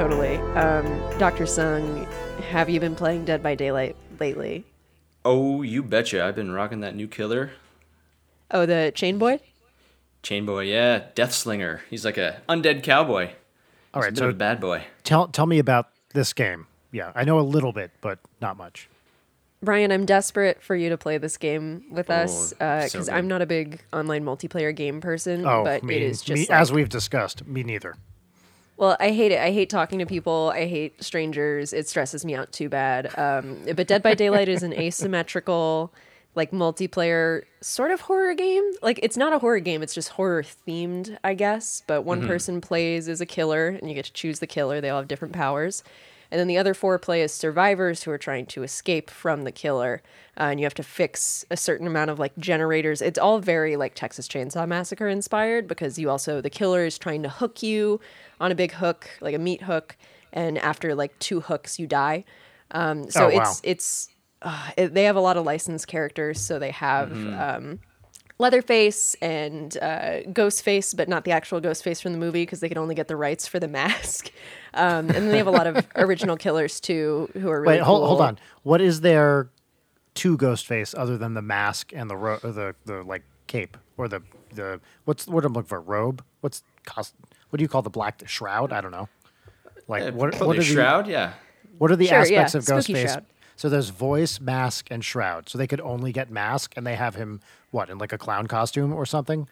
Yeah, totally. Um, Dr. Sung, have you been playing Dead by Daylight lately? Oh, you betcha. I've been rocking that new killer. Oh, the Chain Boy? Chain Boy, yeah. Death Slinger. He's like a undead cowboy. All He's right, a bit so of a bad boy. tell tell me about this game. Yeah, I know a little bit, but not much. Brian, I'm desperate for you to play this game with us Oh, because so I'm not a big online multiplayer game person, Oh, but me, it is just me like, as we've discussed, me neither. Well, I hate it. I hate talking to people. I hate strangers. It stresses me out too bad. Um, but Dead by Daylight is an asymmetrical, like multiplayer sort of horror game. Like it's not a horror game. It's just horror themed, I guess. But one person plays as a killer, and you get to choose the killer. They all have different powers. And then the other four play as survivors who are trying to escape from the killer. Uh, and you have to fix a certain amount of like generators. It's all very like Texas Chainsaw Massacre inspired because you also, the killer is trying to hook you on a big hook, like a meat hook. And after like two hooks, you die. Um, so Oh, wow. it's, it's, uh, it, they have a lot of licensed characters. So they have, um, Leatherface and uh, Ghostface, but not the actual Ghostface from the movie because they could only get the rights for the mask. Um, and then they have a lot of original killers too, who are really Wait, hold, hold cool. on. What is there to Ghostface other than the mask and the ro- or the the like cape or the the what's what I'm looking for robe? What's cost? What do you call the black shroud? I don't know. Like Uh, what probably what are a the shroud? Yeah. what are the Sure, aspects yeah, of spooky Ghostface? shroud. So there's voice, mask, and shroud. So they could only get mask, and they have him what in like a clown costume or something.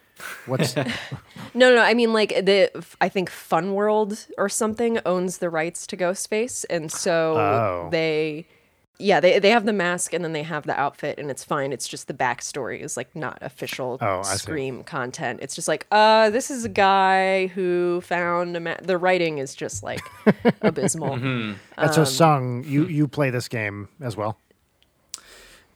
What's No, no, no, I mean like the I think Fun World or something owns the rights to Ghostface, and so Oh. they, yeah, they they have the mask and then they have the outfit, and it's fine. It's just the backstory is like not official Oh, I see. Scream content. It's just like, uh, this is a guy who found a ma- the writing is just like abysmal. Mm-hmm. and Um, so Sung, you you play this game as well?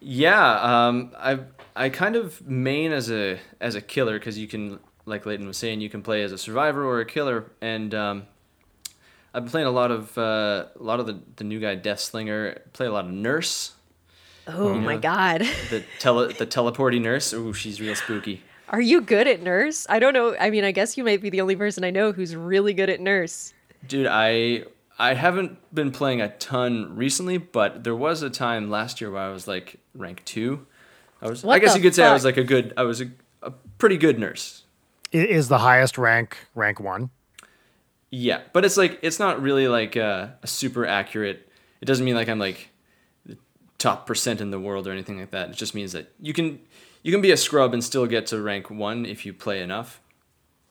Yeah, um, I I kind of main as a as a killer because you can, like Leighton was saying, you can play as a survivor or a killer, and um, I've been playing a lot of uh, a lot of the, the new guy Death Slinger. Play a lot of Nurse, Oh my god. the tele the teleporting nurse. Ooh, she's real spooky. Are you good at nurse? I don't know. I mean, I guess you might be the only person I know who's really good at nurse. Dude, I I haven't been playing a ton recently, but there was a time last year where I was like rank two. I was. what I guess you could say I was like a good. I was a, a pretty good nurse. I- Is the highest rank rank one? Yeah, but it's like it's not really like uh, a super accurate. It doesn't mean like I'm like the top percent in the world or anything like that. It just means that you can you can be a scrub and still get to rank one if you play enough.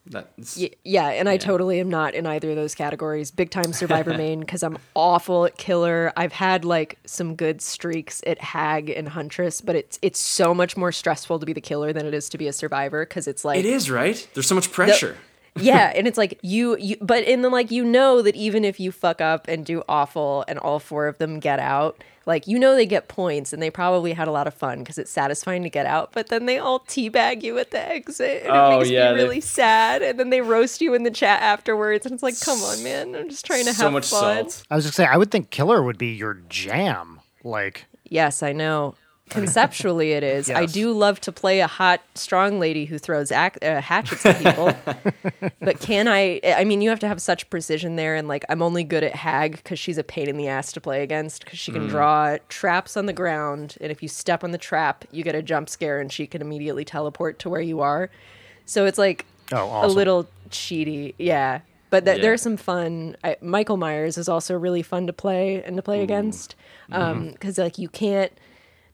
That's yeah, and I totally am not in either of those categories. Big time survivor main because I'm awful at killer. I've had like some good streaks at hag and huntress, but it's it's so much more stressful to be the killer than it is to be a survivor because it's like it is right. There's so much pressure. Yeah, and it's like you you but in the like you know that even if you fuck up and do awful and all four of them get out, like you know they get points and they probably had a lot of fun because it's satisfying to get out, but then they all teabag you at the exit and Oh, it makes yeah, me they- really sad and then they roast you in the chat afterwards and it's like, come on, man, I'm just trying to so have much fun. salt. I was just saying I would think killer would be your jam. Like Yes, I know. Conceptually, it is. I do love to play a hot, strong lady who throws ac- uh, hatchets at people. but can I? I mean, you have to have such precision there. And like, I'm only good at Hag because she's a pain in the ass to play against because she can mm. draw traps on the ground. And if you step on the trap, you get a jump scare and she can immediately teleport to where you are. So it's like Oh, a little cheaty. Yeah. But th- Yeah. there's some fun. I, Michael Myers is also really fun to play and to play mm. against mm-hmm. um, because like you can't.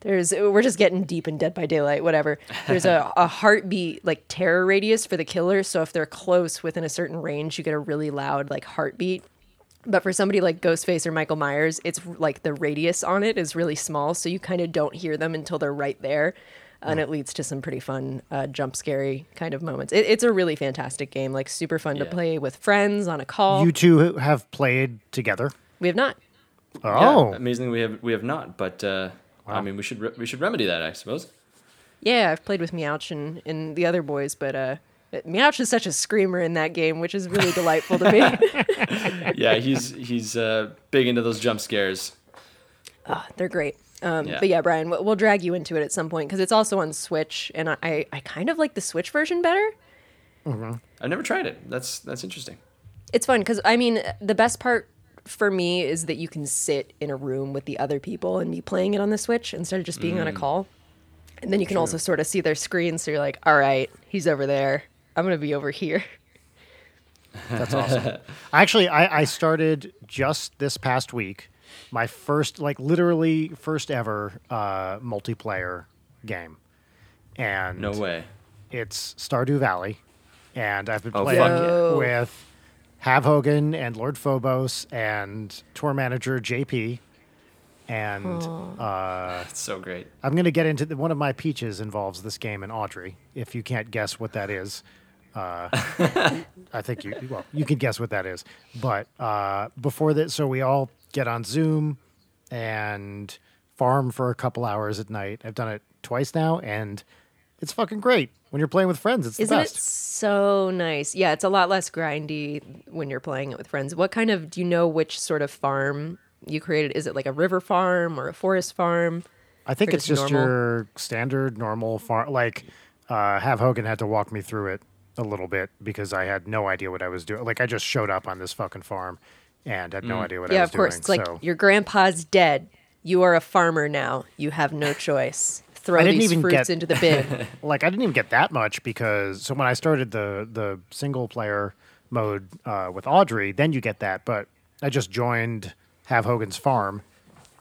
There's we're just getting deep in Dead by Daylight, whatever. There's a, a heartbeat like terror radius for the killer, so if they're close within a certain range, you get a really loud like heartbeat. But for somebody like Ghostface or Michael Myers, it's like the radius on it is really small, so you kind of don't hear them until they're right there, and it leads to some pretty fun uh, jump scary kind of moments. It, it's a really fantastic game, like super fun to Yeah. play with friends on a call. you two have played together. we have not. Oh, Yeah, amazingly we have we have not, but uh, I mean we should re- we should remedy that, I suppose. Yeah, I've played with Meouch and, and the other boys, but uh, Meouch is such a screamer in that game, which is really delightful to me. yeah, he's he's uh, big into those jump scares. They're great. Um, Yeah. But yeah, Brian, we'll, we'll drag you into it at some point because it's also on Switch, and I, I, kind of like the Switch version better. I've never tried it. That's that's interesting. It's fun because I mean the best part for me is that you can sit in a room with the other people and be playing it on the Switch instead of just being on a call. And then you can also sort of see their screens, so you're like, all right, he's over there. I'm gonna be over here. That's awesome. Actually, I, I started just this past week my first, like literally first ever uh, multiplayer game, and No way. it's Stardew Valley, and I've been Oh, playing yeah. with Havve Hogan and Lord Phobos and tour manager JP, and uh, That's so great. I'm going to get into the, one of my peaches involves this game and Audrey. If you can't guess what that is, uh, I think you well you can guess what that is. But uh, before that, so we all get on Zoom and farm for a couple hours at night. I've done it twice now, and it's fucking great when you're playing with friends. It's the Isn't it so nice? Yeah, it's a lot less grindy when you're playing it with friends. What kind of do you know which sort of farm you created? Is it like a river farm or a forest farm? I think it's just just your standard normal farm. Like, uh, Havve Hogan had to walk me through it a little bit because I had no idea what I was doing. Like, I just showed up on this fucking farm and had no idea what I Mm. yeah, of course. doing. It's like your grandpa's dead. You are a farmer now. You have no choice. Throw I didn't these even fruits get- into the bin. like I didn't even get that much because so when I started the the single player mode uh, with Audrey, then you get that. But I just joined Havve Hogan's farm,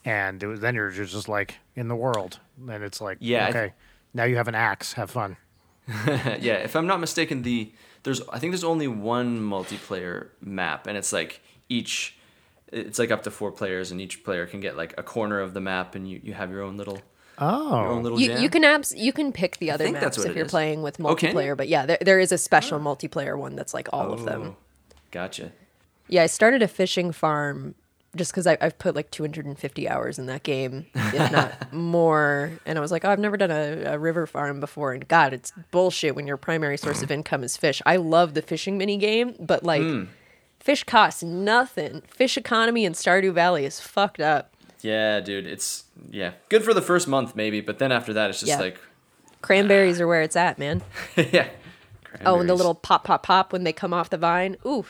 and it was, then you're just like in the world, and it's like Yeah, I- okay, now you have an axe, have fun. yeah, if I'm not mistaken, the there's I think there's only one multiplayer map, and it's like each it's like up to four players, and each player can get like a corner of the map, and you, you have your own little your own Oh, little you, jam. you can abs- you can pick the other think that's maps what if it you're is. playing with Oh, can you? multiplayer. But yeah, there, there is a special multiplayer one that's like all of them. Oh, Gotcha. Yeah, I started a fishing farm just because I've put like 250 hours in that game, if not more. And I was like, oh, I've never done a, a river farm before. And God, it's bullshit when your primary source of income is fish. I love the fishing mini game, but like, Hmm. fish costs nothing. Fish economy in Stardew Valley is fucked up. Yeah, dude, it's yeah good for the first month maybe, but then after that it's just Yeah. like Cranberries are where it's at, man. yeah. Oh, and the little pop, pop, pop when they come off the vine. Ooh.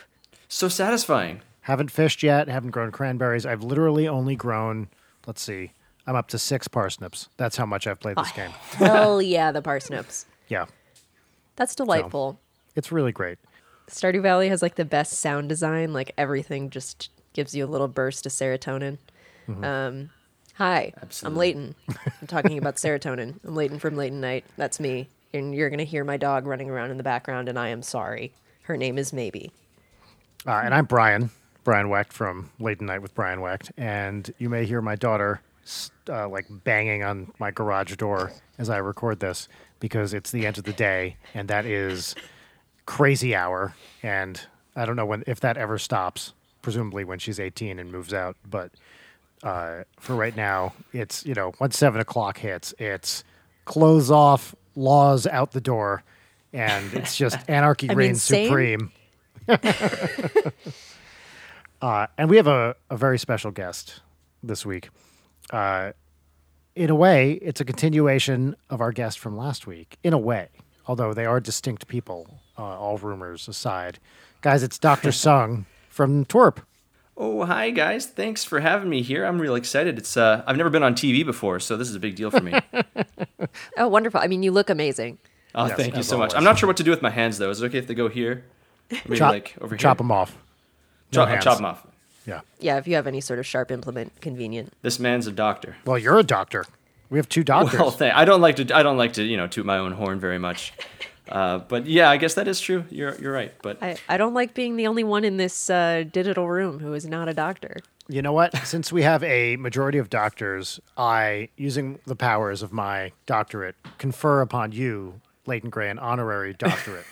so satisfying. haven't fished yet, haven't grown cranberries. I've literally only grown. Let's see, I'm up to six parsnips. That's how much I've played this oh, game. Hell yeah, the parsnips. Yeah, That's delightful. it's really great. Stardew Valley has like the best sound design. Like everything just gives you a little burst of serotonin. Um, hi, Absolutely. I'm Leighton. I'm talking about serotonin. I'm Leighton from Leighton Night. That's me. And you're gonna hear my dog running around in the background, and I am sorry. Her name is Maybe. Uh, and I'm Brian, Brian Wecht from Late Night with Brian Wecht, and you may hear my daughter uh, like banging on my garage door as I record this because it's the end of the day, and that is crazy hour, and I don't know when if that ever stops. Presumably when she's 18 and moves out, but uh, for right now, it's you know once seven o'clock hits, it's clothes off, laws out the door, and it's just anarchy reigns supreme. Uh, and we have a, a very special guest this week. Uh, in a way, it's a continuation of our guest from last week. In a way, although they are distinct people, uh, all rumors aside. Guys, it's Dr. Sung from Twerp. Oh, hi guys. Thanks for having me here. I'm real excited. It's uh I've never been on TV before, so this is a big deal for me. Oh, wonderful! I mean, you look amazing. Oh, Yes, thank you as so much. I'm not sure what to do with my hands though. Is it okay if they go here? Maybe Chop, like over here. chop them off. No Chop, chop them off. Yeah. Yeah, if you have any sort of sharp implement, convenient. This man's a doctor. Well, you're a doctor. We have two doctors. Well, th- I don't like to. I don't like to, you know, toot my own horn very much. Uh, but yeah, I guess that is true. You're you're right. But I, I don't like being the only one in this uh, digital room who is not a doctor. You know what? Since we have a majority of doctors, I, using the powers of my doctorate, confer upon you, Leighton Gray, an honorary doctorate.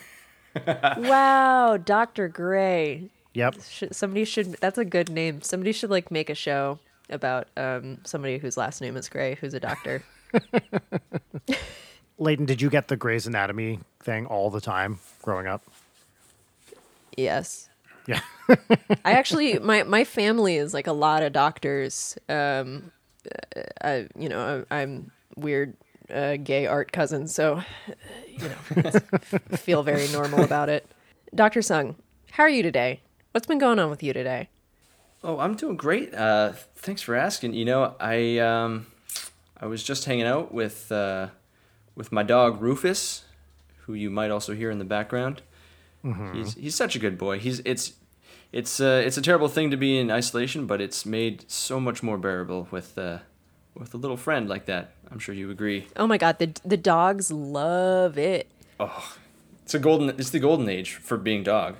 wow, Doctor Gray. yep. Somebody should. That's a good name. Somebody should like make a show about um, somebody whose last name is Gray, who's a doctor. Leighton, did you get the Grey's Anatomy thing all the time growing up? yes. Yeah. I actually, my my family is like a lot of doctors. Um, uh, I, you know, I, I'm weird uh, gay art cousin, so you know, feel very normal about it. Doctor Sung, how are you today? What's been going on with you today? Oh, I'm doing great. Uh, thanks for asking. You know, I um, I was just hanging out with uh, with my dog Rufus, who you might also hear in the background. He's he's such a good boy. He's it's it's uh, it's a terrible thing to be in isolation, but it's made so much more bearable with uh, with a little friend like that. I'm sure you agree. Oh my god, the the dogs love it. Oh, It's a golden. It's the golden age for being dog.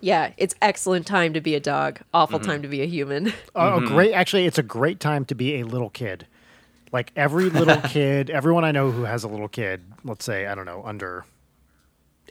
Yeah, it's excellent time to be a dog. Awful time to be a human. A- A great, actually, it's a great time to be a little kid. Like every little kid, everyone I know who has a little kid, let's say I don't know, under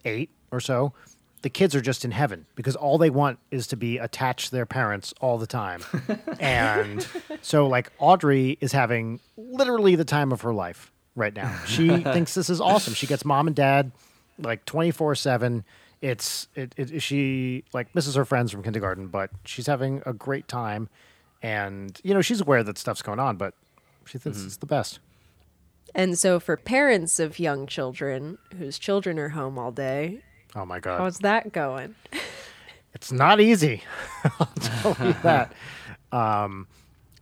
eight or so, the kids are just in heaven because all they want is to be attached to their parents all the time. and so, like Audrey is having literally the time of her life right now. She thinks this is awesome. She gets mom and dad like twenty four seven. It's it, it she like misses her friends from kindergarten, but she's having a great time, and you know she's aware that stuff's going on, but she thinks it's the best. And so for parents of young children whose children are home all day, Oh my god, how's that going? it's not easy. I'll tell you that. Um,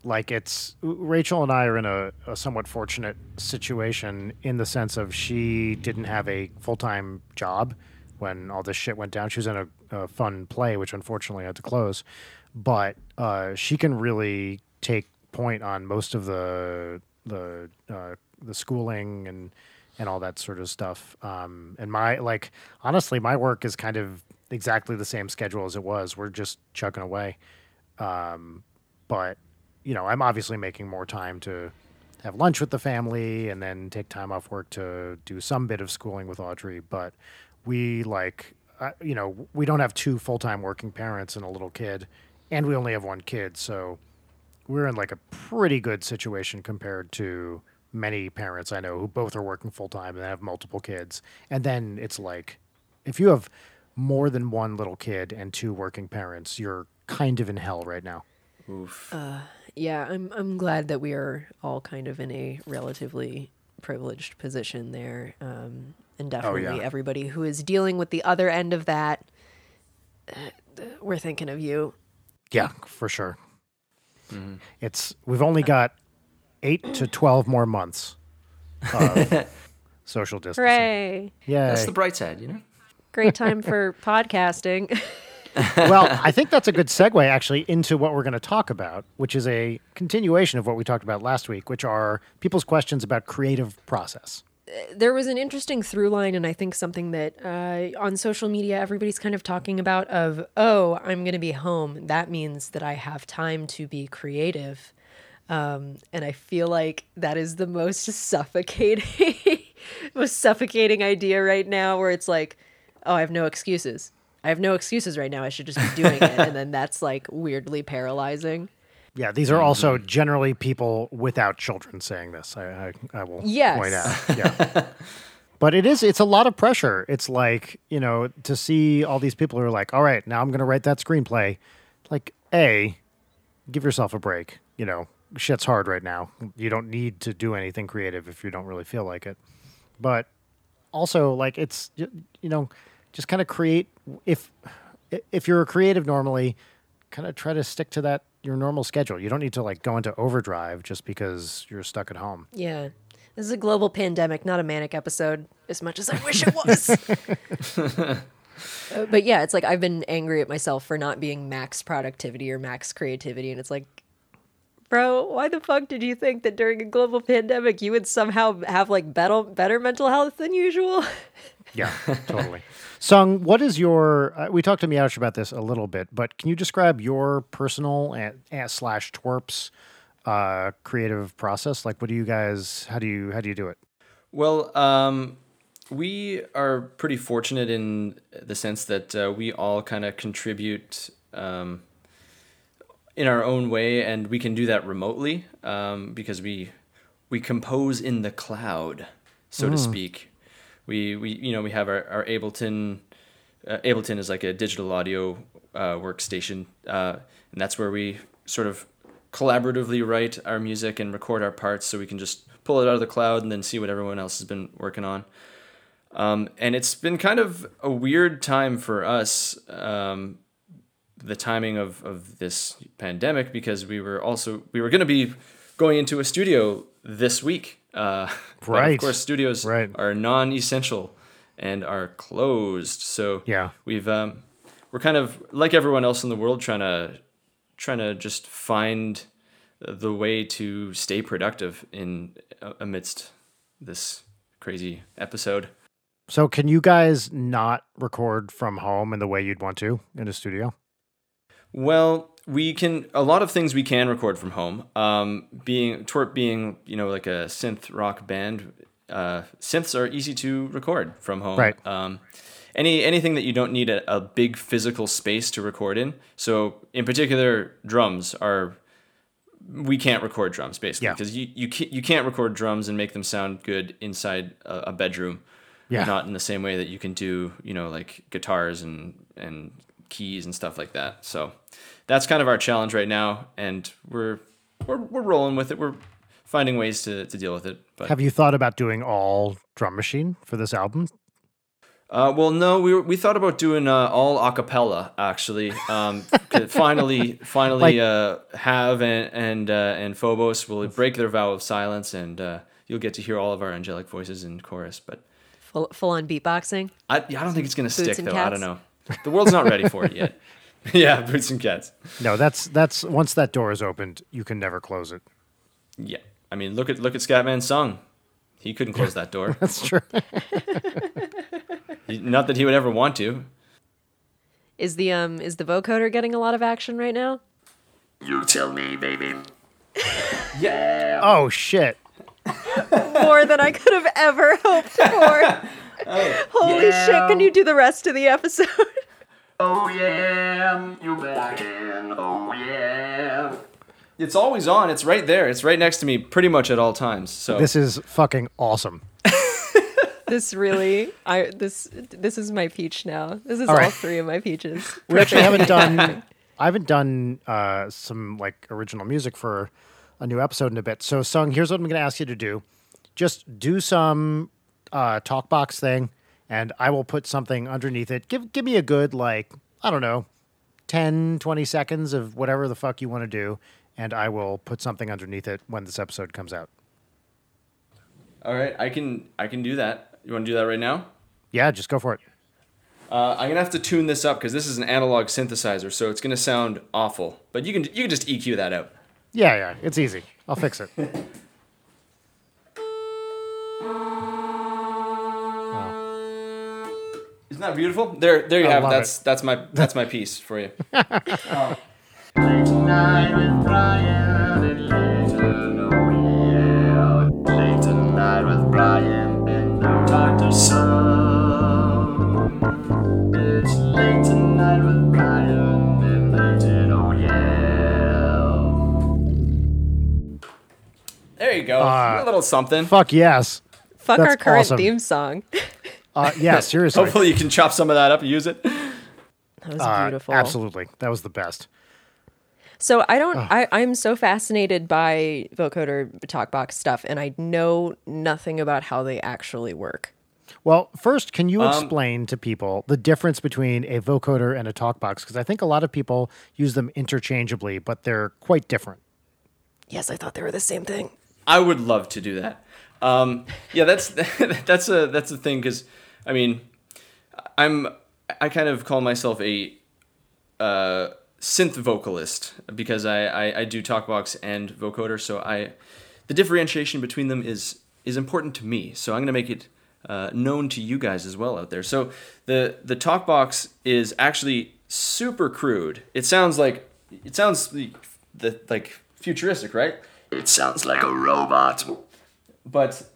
like it's Rachel and I are in a, a somewhat fortunate situation in the sense of she didn't have a full time job when all this shit went down. She was in a, a fun play, which unfortunately had to close, but uh, she can really take point on most of the the uh, the schooling and and all that sort of stuff. Um, and my like honestly, my work is kind of exactly the same schedule as it was. We're just chugging away. Um, but you know, I'm obviously making more time to have lunch with the family and then take time off work to do some bit of schooling with Audrey. But we like, uh, you know, we don't have two full time working parents and a little kid, and we only have one kid, so we're in like a pretty good situation compared to many parents I know who both are working full time and have multiple kids. And then it's like, if you have more than one little kid and two working parents, you're kind of in hell right now. Oof. Yeah, I'm I'm glad that we are all kind of in a relatively privileged position there. Um, and definitely yeah. everybody who is dealing with the other end of that, uh, we're thinking of you. Yeah, for sure. Mm-hmm. It's we've only got eight to twelve more months of social distancing. Hooray! Yeah. That's the bright side, you know. Great time for podcasting. well, I think that's a good segue actually into what we're going to talk about, which is a continuation of what we talked about last week, which are people's questions about creative process. There was an interesting through line and i think something that uh, on social media everybody's kind of talking about of oh i'm going to be home. That means that i have time to be creative. Um, and i feel like that is the most suffocating most suffocating idea right now where it's like oh i have no excuses. I have no excuses right now. I should just be doing it. And then that's like weirdly paralyzing Yeah, these are also mm-hmm. generally people without children saying this. I, I, I will Yes. point out. Yeah. but it is it's a lot of pressure. It's like, you know, to see all these people who are like, all right, now I'm gonna write that screenplay. Like, A, give yourself a break. You know, shit's hard right now. You don't need to do anything creative if you don't really feel like it. But also like it's you know, just kind of create if if you're a creative normally, kind of try to stick to that your normal schedule. You don't need to like go into overdrive just because you're stuck at home. Yeah. This is a global pandemic, not a manic episode, as much as I wish it was. Uh, but yeah, it's like I've been angry at myself for not being max productivity or max creativity. And it's like, bro, why the fuck did you think that during a global pandemic you would somehow have like better, better mental health than usual? Yeah, totally. Sung, what is your? Uh, we talked to Meouch about this a little bit, but can you describe your personal and, and slash twerps uh, creative process? Like, what do you guys? How do you how do you do it? Well, um, we are pretty fortunate in the sense that uh, we all kind of contribute um, in our own way, and we can do that remotely um, because we we compose in the cloud, so to speak. We we you know we have our our Ableton. Uh, Ableton is like a digital audio uh, workstation, uh, and that's where we sort of collaboratively write our music and record our parts, so we can just pull it out of the cloud and then see what everyone else has been working on. Um, and it's been kind of a weird time for us um, the timing of, of this pandemic because we were also we were going to be going into a studio this week. Uh, Right. of course, studios Right. are non-essential and are closed. So Yeah. we've um, we're kind of like everyone else in the world trying to trying to just find the way to stay productive in uh, amidst this crazy episode. So can you guys not record from home in the way you'd want to in a studio? Well, we can a lot of things we can record from home. Um, being Twerp being you know like a synth rock band, uh, synths are easy to record from home. Right. Um, any anything that you don't need a, a big physical space to record in. So in particular, drums are we can't record drums basically Yeah. because you you can't, you can't record drums and make them sound good inside a, a bedroom. Yeah. Not in the same way that you can do, you know, like guitars and and keys and stuff like that. So that's kind of our challenge right now, and we're we're we're rolling with it. We're finding ways to, to deal with it. But Have you thought about doing all drum machine for this album? uh, well, no, we were, we thought about doing uh, all a cappella actually. Um, 'cause finally, finally, Like- uh, Havve and and uh, and Phobos will break their vow of silence, and uh, you'll get to hear all of our angelic voices in chorus. But Full, full on beatboxing. I, I don't think it's gonna stick and though. I don't know. The world's not ready for it yet. yeah, boots and cats. No, that's that's once that door is opened, you can never close it. Yeah, I mean, look at look at Scatman's song. He couldn't close that door. That's true. Not that he would ever want to. Is the um is the vocoder getting a lot of action right now? You tell me, baby. Yeah. Oh shit. More than I could have ever hoped for. Holy Yeah. shit! Can you do the rest of the episode? Oh yeah, you bet I can. Oh yeah. It's always on. It's right there. It's right next to me, pretty much at all times. So This is fucking awesome. this really, I this this is my peach now. This is All all, right. three of my peaches. We actually haven't done I haven't done uh, some like original music for a new episode in a bit. So Sung, here's what I'm gonna ask you to do. Just do some uh talk box thing and I will put something underneath it. Give give me a good like, I don't know, 10, 20 seconds of whatever the fuck you want to do, and I will put something underneath it when this episode comes out. all right, I can I can do that. You want to do that right now? Yeah, just go for it. Uh, I'm gonna have to tune this up because this is an analog synthesizer, so it's gonna sound awful. But you can you can just EQ that out. Yeah, yeah, it's easy. I'll fix it. that beautiful? There there you I have it. love That's that's my that's my piece for you. Late tonight with Brian and Leighton, oh yeah. Late tonight with Brian and no Dr. Sun. It's late tonight with Brian and Leighton, oh yeah. There you go. Uh, a little something. Fuck yes. Fuck That's our current awesome. theme song. Uh, yeah, seriously. Hopefully you can chop some of that up and use it. That was Uh, beautiful. absolutely. That was the best. So I don't. I, I'm so fascinated by vocoder talkbox stuff, and I know nothing about how they actually work. Well, first, can you Um, explain to people the difference between a vocoder and a talkbox? Because I think a lot of people use them interchangeably, but they're quite different. Yes, I thought they were the same thing. I would love to do that. Um, yeah, that's that's a that's a thing because I mean, I'm I kind of call myself a uh, synth vocalist because I, I I do talkbox and vocoder, so I the differentiation between them is is important to me. So I'm going to make it uh, known to you guys as well out there. So the the talkbox is actually super crude. It sounds like it sounds the, the like futuristic, right? It sounds like a robot. but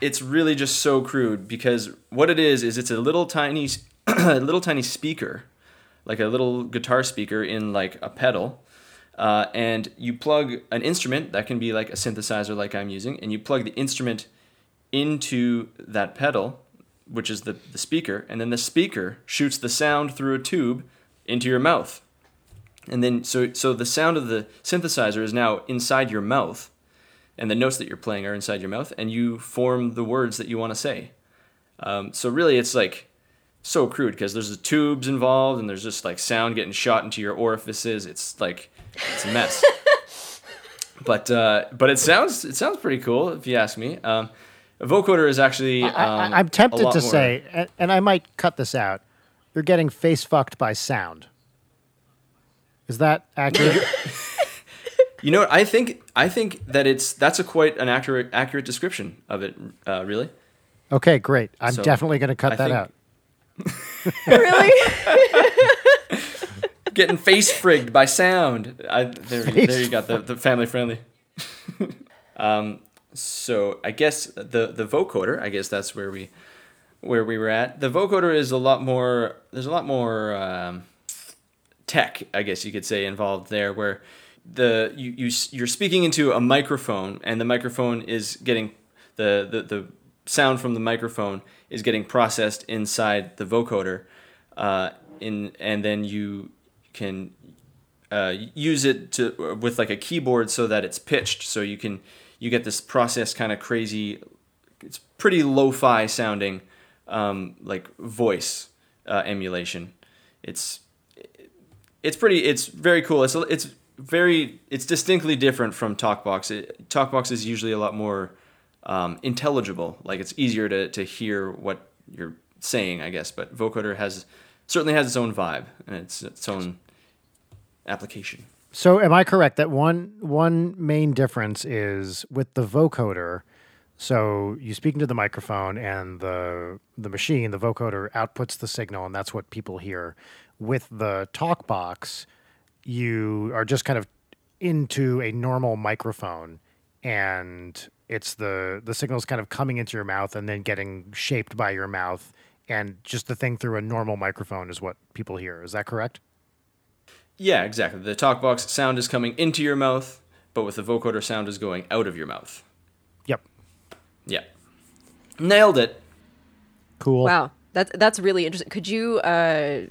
it's really just so crude because what it is is it's a little tiny a little tiny speaker like a little guitar speaker in like a pedal uh, and you plug an instrument that can be like a synthesizer like i'm using and you plug the instrument into that pedal which is the, the speaker and then the speaker shoots the sound through a tube into your mouth. And then so so the sound of the synthesizer is now inside your mouth and the notes that you're playing are inside your mouth, and you form the words that you want to say. Um, so really, it's like so crude because there's the tubes involved and there's just like sound getting shot into your orifices. It's like it's a mess. but uh, but it sounds it sounds pretty cool if you ask me. Um, a vocoder is actually um, I, I'm a tempted to more- say, and, and I might cut this out. You're getting face fucked by sound. Is that accurate? You know? I think I think that it's that's a quite an accurate accurate description of it. Uh, really. okay, great. I'm So, definitely going to cut I that think- out. really? getting face frigged by sound. I, there, there you got the, the family friendly. um, so I guess the the vocoder. I guess that's where we where we were at. The vocoder is a lot more. There's a lot more um, tech, I guess you could say, involved there. Where the you, you you're speaking into a microphone, and the microphone is getting the the, the sound from the microphone is getting processed inside the vocoder, uh, in and then you can uh, use it to with like a keyboard so that it's pitched, so you can you get this process kind of crazy. It's pretty lo-fi sounding, um, like voice uh, emulation. It's it's pretty. It's very cool. It's it's very. It's distinctly different from TalkBox. It, TalkBox is usually a lot more um, intelligible. Like it's easier to to hear what you're saying, I guess. But Vocoder has certainly has its own vibe and its its own application. So, am I correct that one one main difference is with the vocoder? So you speak into the microphone, and the the machine, the vocoder, outputs the signal, and that's what people hear. With the talk box, you are just kind of into a normal microphone, and it's the the signal's kind of coming into your mouth and then getting shaped by your mouth, and just the thing through a normal microphone is what people hear. Is that correct? Yeah, exactly. The talk box sound is coming into your mouth, but with the vocoder sound is going out of your mouth. Yep. Yeah. Nailed it. Cool. Wow. That's that's really interesting. Could you uh,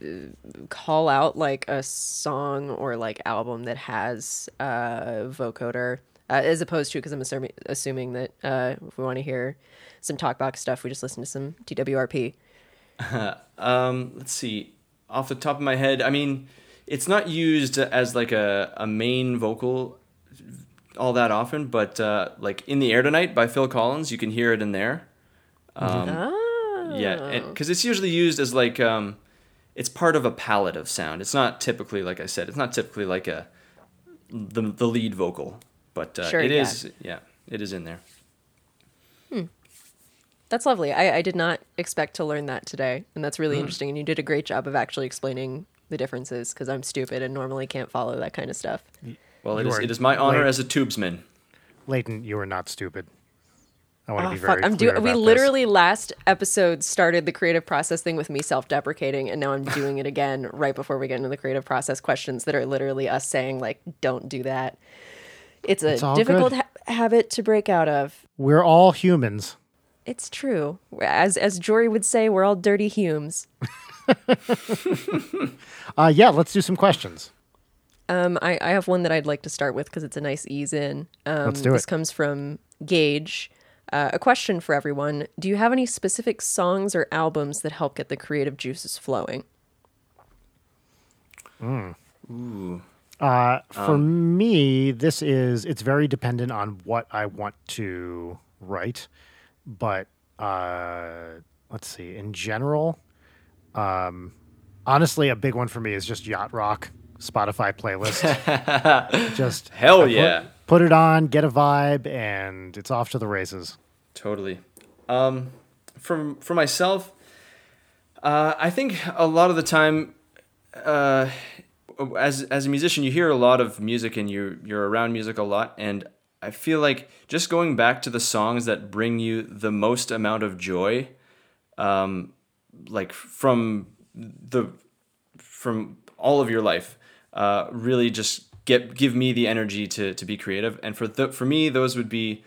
call out like a song or like album that has uh, vocoder uh, as opposed to because I'm assuming assuming that uh, if we want to hear some talkbox stuff, we just listen to some TWRP. Um, let's see. Off the top of my head, I mean, it's not used as like a, a main vocal all that often, but uh, like "In the Air Tonight" by Phil Collins, you can hear it in there. Um, ah, Yeah, because it's usually used as like um, it's part of a palette of sound. It's not typically, like I said, it's not typically like a the the lead vocal, but uh, Sure, it yeah. is. Yeah, it is in there. Hmm. that's lovely. I, I did not expect to learn that today, and that's really interesting. And you did a great job of actually explaining the differences because I'm stupid and normally can't follow that kind of stuff. Well, it You is. are It is my honor late. as a tubesman. Leighton, you are not stupid. I want to Oh, be fuck. very I'm clear doing. We about this. literally last episode started the creative process thing with me self-deprecating, and now I'm doing it again right before we get into the creative process questions that are literally us saying like, "Don't do that." It's a It's difficult ha- habit to break out of. We're all humans. It's true. As as Jory would say, we're all dirty Humes. Uh, yeah, let's do some questions. Um, I, I have one that I'd like to start with because it's a nice ease in. Um, Let's do it. This comes from Gage. Uh, a question for everyone: Do you have any specific songs or albums that help get the creative juices flowing? Uh, for me, this is it's very dependent on what I want to write, but uh, let's see. In general, um, honestly, a big one for me is just yacht rock Spotify playlist. just Hell I put- yeah. Put it on, get a vibe, and it's off to the races. Totally. Um, from for myself, uh, I think a lot of the time, uh, as as a musician, you hear a lot of music and you you're around music a lot, and I feel like just going back to the songs that bring you the most amount of joy, um, like from the from all of your life, uh, really just get give me the energy to to be creative, and for the, for me, those would be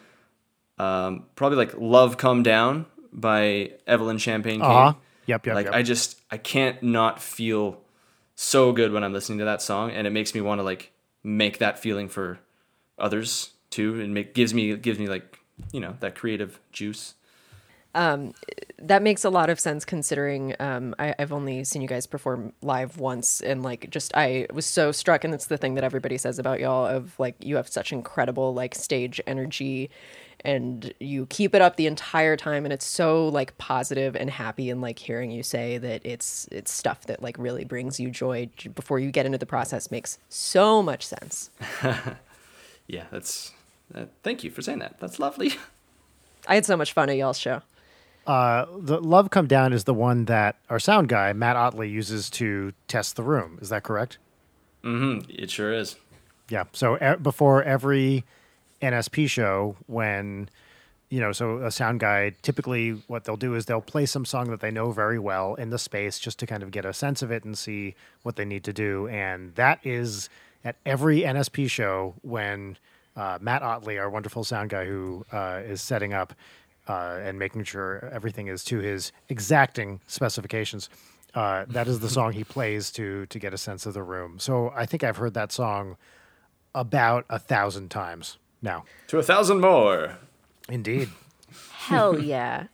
um, probably like "Love Come Down" by Evelyn Champagne King. Uh huh. Yep. Yep. like yep. I just I can't not feel so good when I'm listening to that song, and it makes me want to like make that feeling for others too, and make gives me gives me like you know that creative juice. That makes a lot of sense considering um, I, I've only seen you guys perform live once, and like just I was so struck, and it's the thing that everybody says about y'all of like you have such incredible like stage energy, and you keep it up the entire time, and it's so like positive and happy, and like hearing you say that it's it's stuff that like really brings you joy before you get into the process makes so much sense. Yeah, that's. Uh, thank you for saying that. That's lovely. I had so much fun at y'all's show. Uh, the Love Come Down is the one that our sound guy, Matt Otley, uses to test the room. Is that correct? It sure is. Yeah. So e- before every NSP show, when you know, so a sound guy typically what they'll do is they'll play some song that they know very well in the space just to kind of get a sense of it and see what they need to do. And that is at every NSP show when uh, Matt Otley, our wonderful sound guy who uh, is setting up uh, and making sure everything is to his exacting specifications. Uh, that is the song he plays to to get a sense of the room. So I think I've heard that song about a thousand times now. To a thousand more. Indeed. Hell yeah.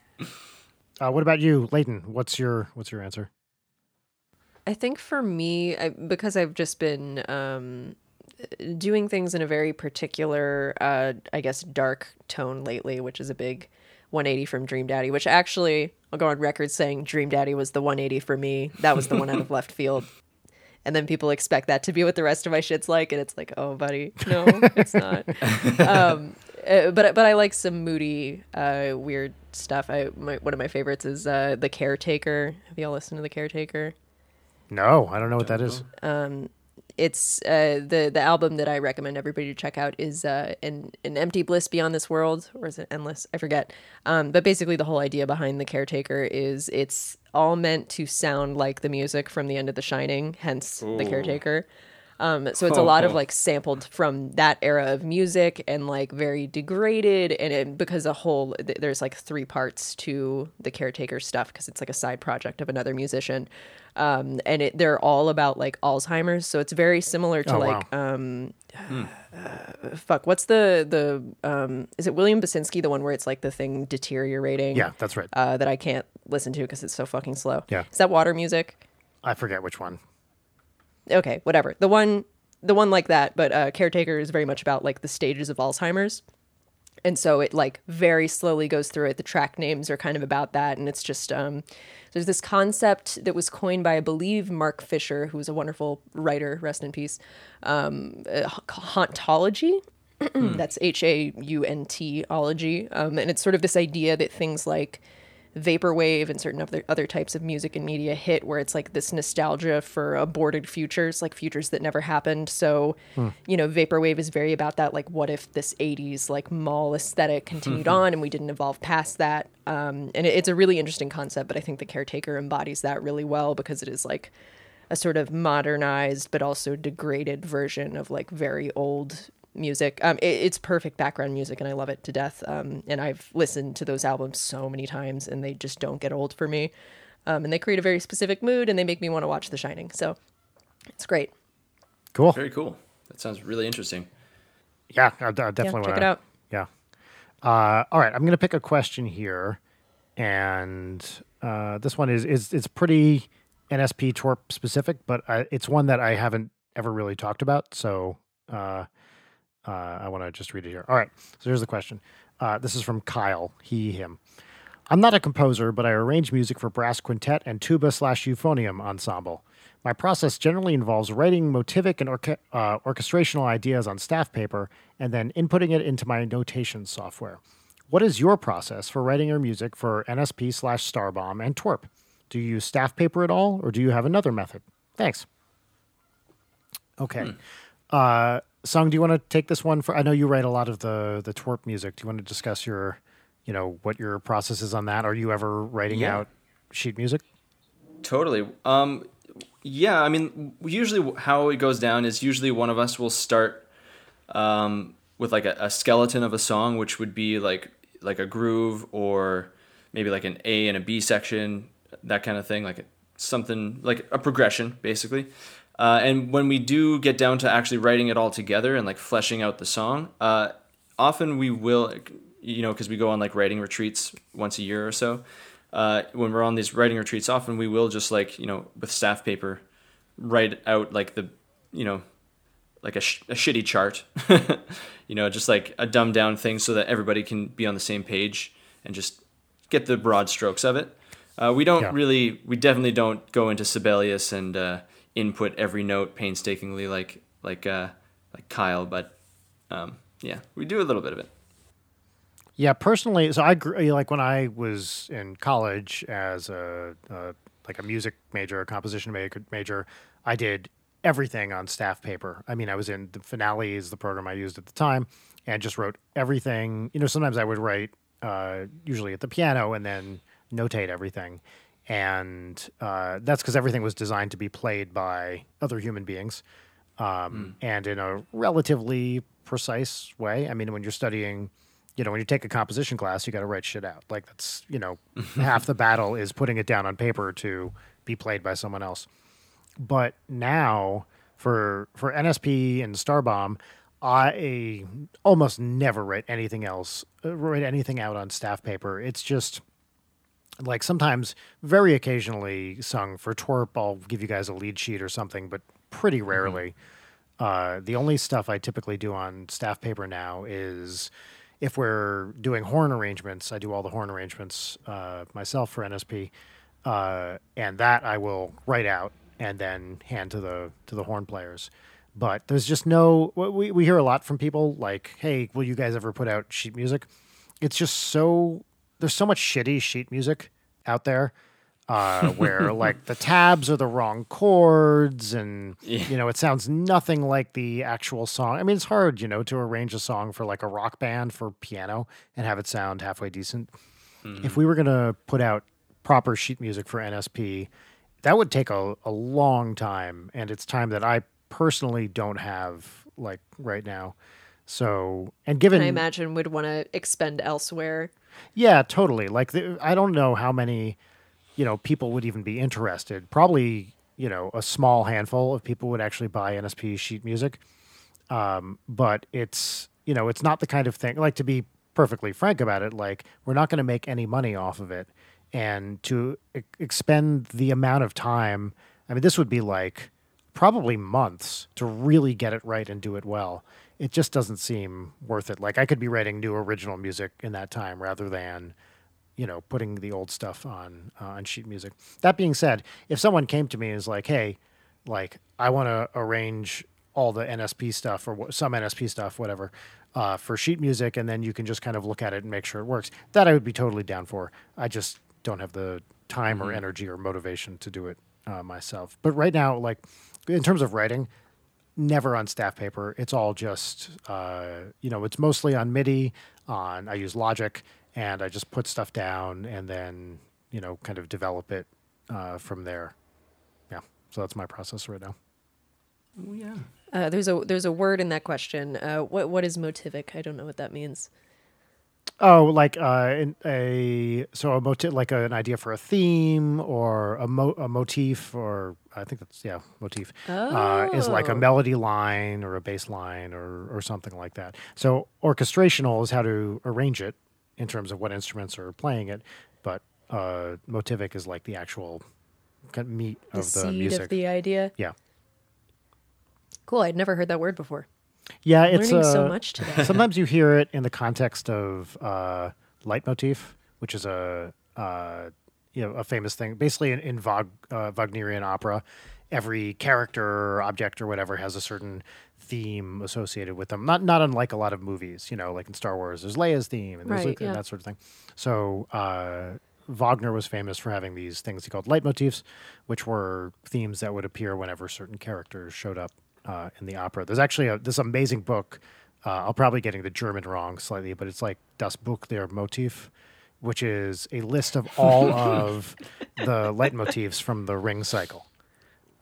Uh, what about you, Leighton? What's your what's your answer? I think for me, I, because I've just been um, doing things in a very particular, uh, I guess, dark tone lately, which is a big 180 from Dream Daddy, which actually, I'll go on record saying Dream Daddy was the 180 for me. That was the one out of left field. And then people expect that to be what the rest of my shit's like. And it's like, oh, buddy, no, it's not. um, uh, but but I like some moody, uh, weird stuff. I my, one of my favorites is uh, the Caretaker. Have y'all listened to the Caretaker? No, I don't know what that is. It's uh, the the album that I recommend everybody to check out is uh, an an empty bliss beyond this world, or is it endless? I forget. Um, but basically, the whole idea behind the caretaker is it's all meant to sound like the music from the end of The Shining, hence the caretaker. Um, so it's a lot of like sampled from that era of music and like very degraded and it, because a whole th- there's like three parts to the caretaker stuff because it's like a side project of another musician um, and it, they're all about like Alzheimer's so it's very similar to Oh, like wow. um, uh, fuck what's the the um, is it William Basinski the one where it's like the thing deteriorating Yeah, that's right. uh, that I can't listen to because it's so fucking slow Yeah. is that water music I forget which one. Okay, whatever. The one, the one like that, but uh, Caretaker is very much about like the stages of Alzheimer's, and so it like very slowly goes through it. The track names are kind of about that, and it's just um, there's this concept that was coined by I believe Mark Fisher, who was a wonderful writer, rest in peace, um, uh, hauntology. That's H A U N T ology, um, and it's sort of this idea that things like vaporwave and certain other other types of music and media hit where it's like this nostalgia for aborted futures like futures that never happened. So you know vaporwave is very about that like what if this 80s like mall aesthetic continued on and we didn't evolve past that? Um, and it, it's a really interesting concept but i think the caretaker embodies that really well because it is like a sort of modernized but also degraded version of like very old music. Um, it, it's perfect background music, and I love it to death. Um, and I've listened to those albums so many times, and they just don't get old for me. Um, and they create a very specific mood, and they make me want to watch The Shining. So it's great. Cool. Very cool. That sounds really interesting. Yeah, I, I definitely Yeah, want check it out. Yeah. Uh, all right, I'm going to pick a question here, and uh, this one is is it's pretty NSP Twerp specific, but I, it's one that I haven't ever really talked about. So uh, uh, I want to just read it here. All right, so here's the question. Uh, this is from Kyle. He him. I'm not a composer, but I arrange music for brass quintet and tuba slash euphonium ensemble. My process generally involves writing motivic and orche- uh, orchestrational ideas on staff paper and then inputting it into my notation software. What is your process for writing your music for NSP slash Starbomb and Twerp? Do you use staff paper at all, or do you have another method? Thanks. Okay. Uh, Sung, do you want to take this one? For I know you write a lot of the the Twerp music. Do you want to discuss your, you know, what your process is on that? Are you ever writing Yeah. out sheet music? Totally. Um, yeah, I mean, usually how it goes down is usually one of us will start um, with like a, a skeleton of a song, which would be like like a groove or maybe like an A and a B section, that kind of thing, like something like a progression, basically. Uh, and when we do get down to actually writing it all together and like fleshing out the song, uh, often we will you know, because we go on like writing retreats once a year or so. Uh, when we're on these writing retreats, often we will just like you know with staff paper, write out like the you know like a, sh- a shitty chart, you know, just like a dumbed down thing so that everybody can be on the same page and just get the broad strokes of it. Uh, we don't Yeah. really, we definitely don't go into Sibelius and uh, input every note painstakingly like like uh, like Kyle, but um, yeah, we do a little bit of it. Yeah, personally, so I grew, like when I was in college as a uh, like a music major, a composition ma- major, I did everything on staff paper. I mean, I was in the finale is the program I used at the time, and just wrote everything. You know, sometimes I would write uh, usually at the piano and then notate everything, and uh, that's because everything was designed to be played by other human beings um, and in a relatively precise way. I mean, when you're studying, you know, when you take a composition class, you got to write shit out. Like that's, you know, half the battle is putting it down on paper to be played by someone else. But now for for NSP and Starbomb, I almost never write anything else, uh, write anything out on staff paper. It's just like sometimes very occasionally sung for twerp i'll give you guys a lead sheet or something but pretty rarely. Uh, the only stuff i typically do on staff paper now is if we're doing horn arrangements i do all the horn arrangements uh, myself for nsp uh, and that i will write out and then hand to the to the horn players. But there's just no we, we hear a lot from people like hey will you guys ever put out sheet music? It's just so there's so much shitty sheet music out there uh, where like the tabs are the wrong chords and you know it sounds nothing like the actual song. I mean, it's hard, you know, to arrange a song for like a rock band for piano and have it sound halfway decent. If we were gonna put out proper sheet music for NSP, that would take a, a long time, and it's time that I personally don't have like right now. So, and given I imagine would want to expend elsewhere. yeah, totally. Like the, I don't know how many, you know, people would even be interested. Probably, you know, a small handful of people would actually buy NSP sheet music. Um, but it's, you know, it's not the kind of thing like to be perfectly frank about it, like we're not going to make any money off of it. And to e- expend the amount of time, I mean, this would be like probably months to really get it right and do it well. It just doesn't seem worth it. Like I could be writing new original music in that time rather than, you know, putting the old stuff on uh, on sheet music. That being said, if someone came to me and was like, "Hey, like I want to arrange all the NSP stuff or some NSP stuff, whatever, uh, for sheet music, and then you can just kind of look at it and make sure it works," that I would be totally down for. I just don't have the time or energy or motivation to do it uh, myself. But right now, like in terms of writing, never on staff paper. It's all just, uh, you know, it's mostly on MIDI. On I use Logic, and I just put stuff down, and then you know, kind of develop it uh, from there. Yeah, so that's my process right now. Oh yeah. Uh, there's a there's a word in that question. Uh, what what is motivic? I don't know what that means. Oh, like uh, in a so a motif, like an idea for a theme or a, mo- a motif, or I think that's yeah, motif uh, is like a Oh. melody line or a bass line or or something like that. So orchestrational is how to arrange it in terms of what instruments are playing it, but uh, motivic is like the actual kind of meat The of the music. of the idea. yeah, Cool. I'd never heard that word before. yeah, it's Learning so uh, much today. Sometimes you hear it in the context of uh, leitmotif, which is a uh, you know a famous thing. Basically, in, in Wag, uh, Wagnerian opera, every character or object or whatever has a certain theme associated with them. Not not unlike a lot of movies. You know, like in Star Wars, there's Leia's theme and, there's Right, and yeah. that sort of thing. So. Uh, Wagner was famous for having these things he called leitmotifs, which were themes that would appear whenever certain characters showed up uh, in the opera. There's actually a, this amazing book. Uh, I'll probably getting the German wrong slightly, but it's like Das Buch der Motiv, which is a list of all of the leitmotifs from the Ring cycle.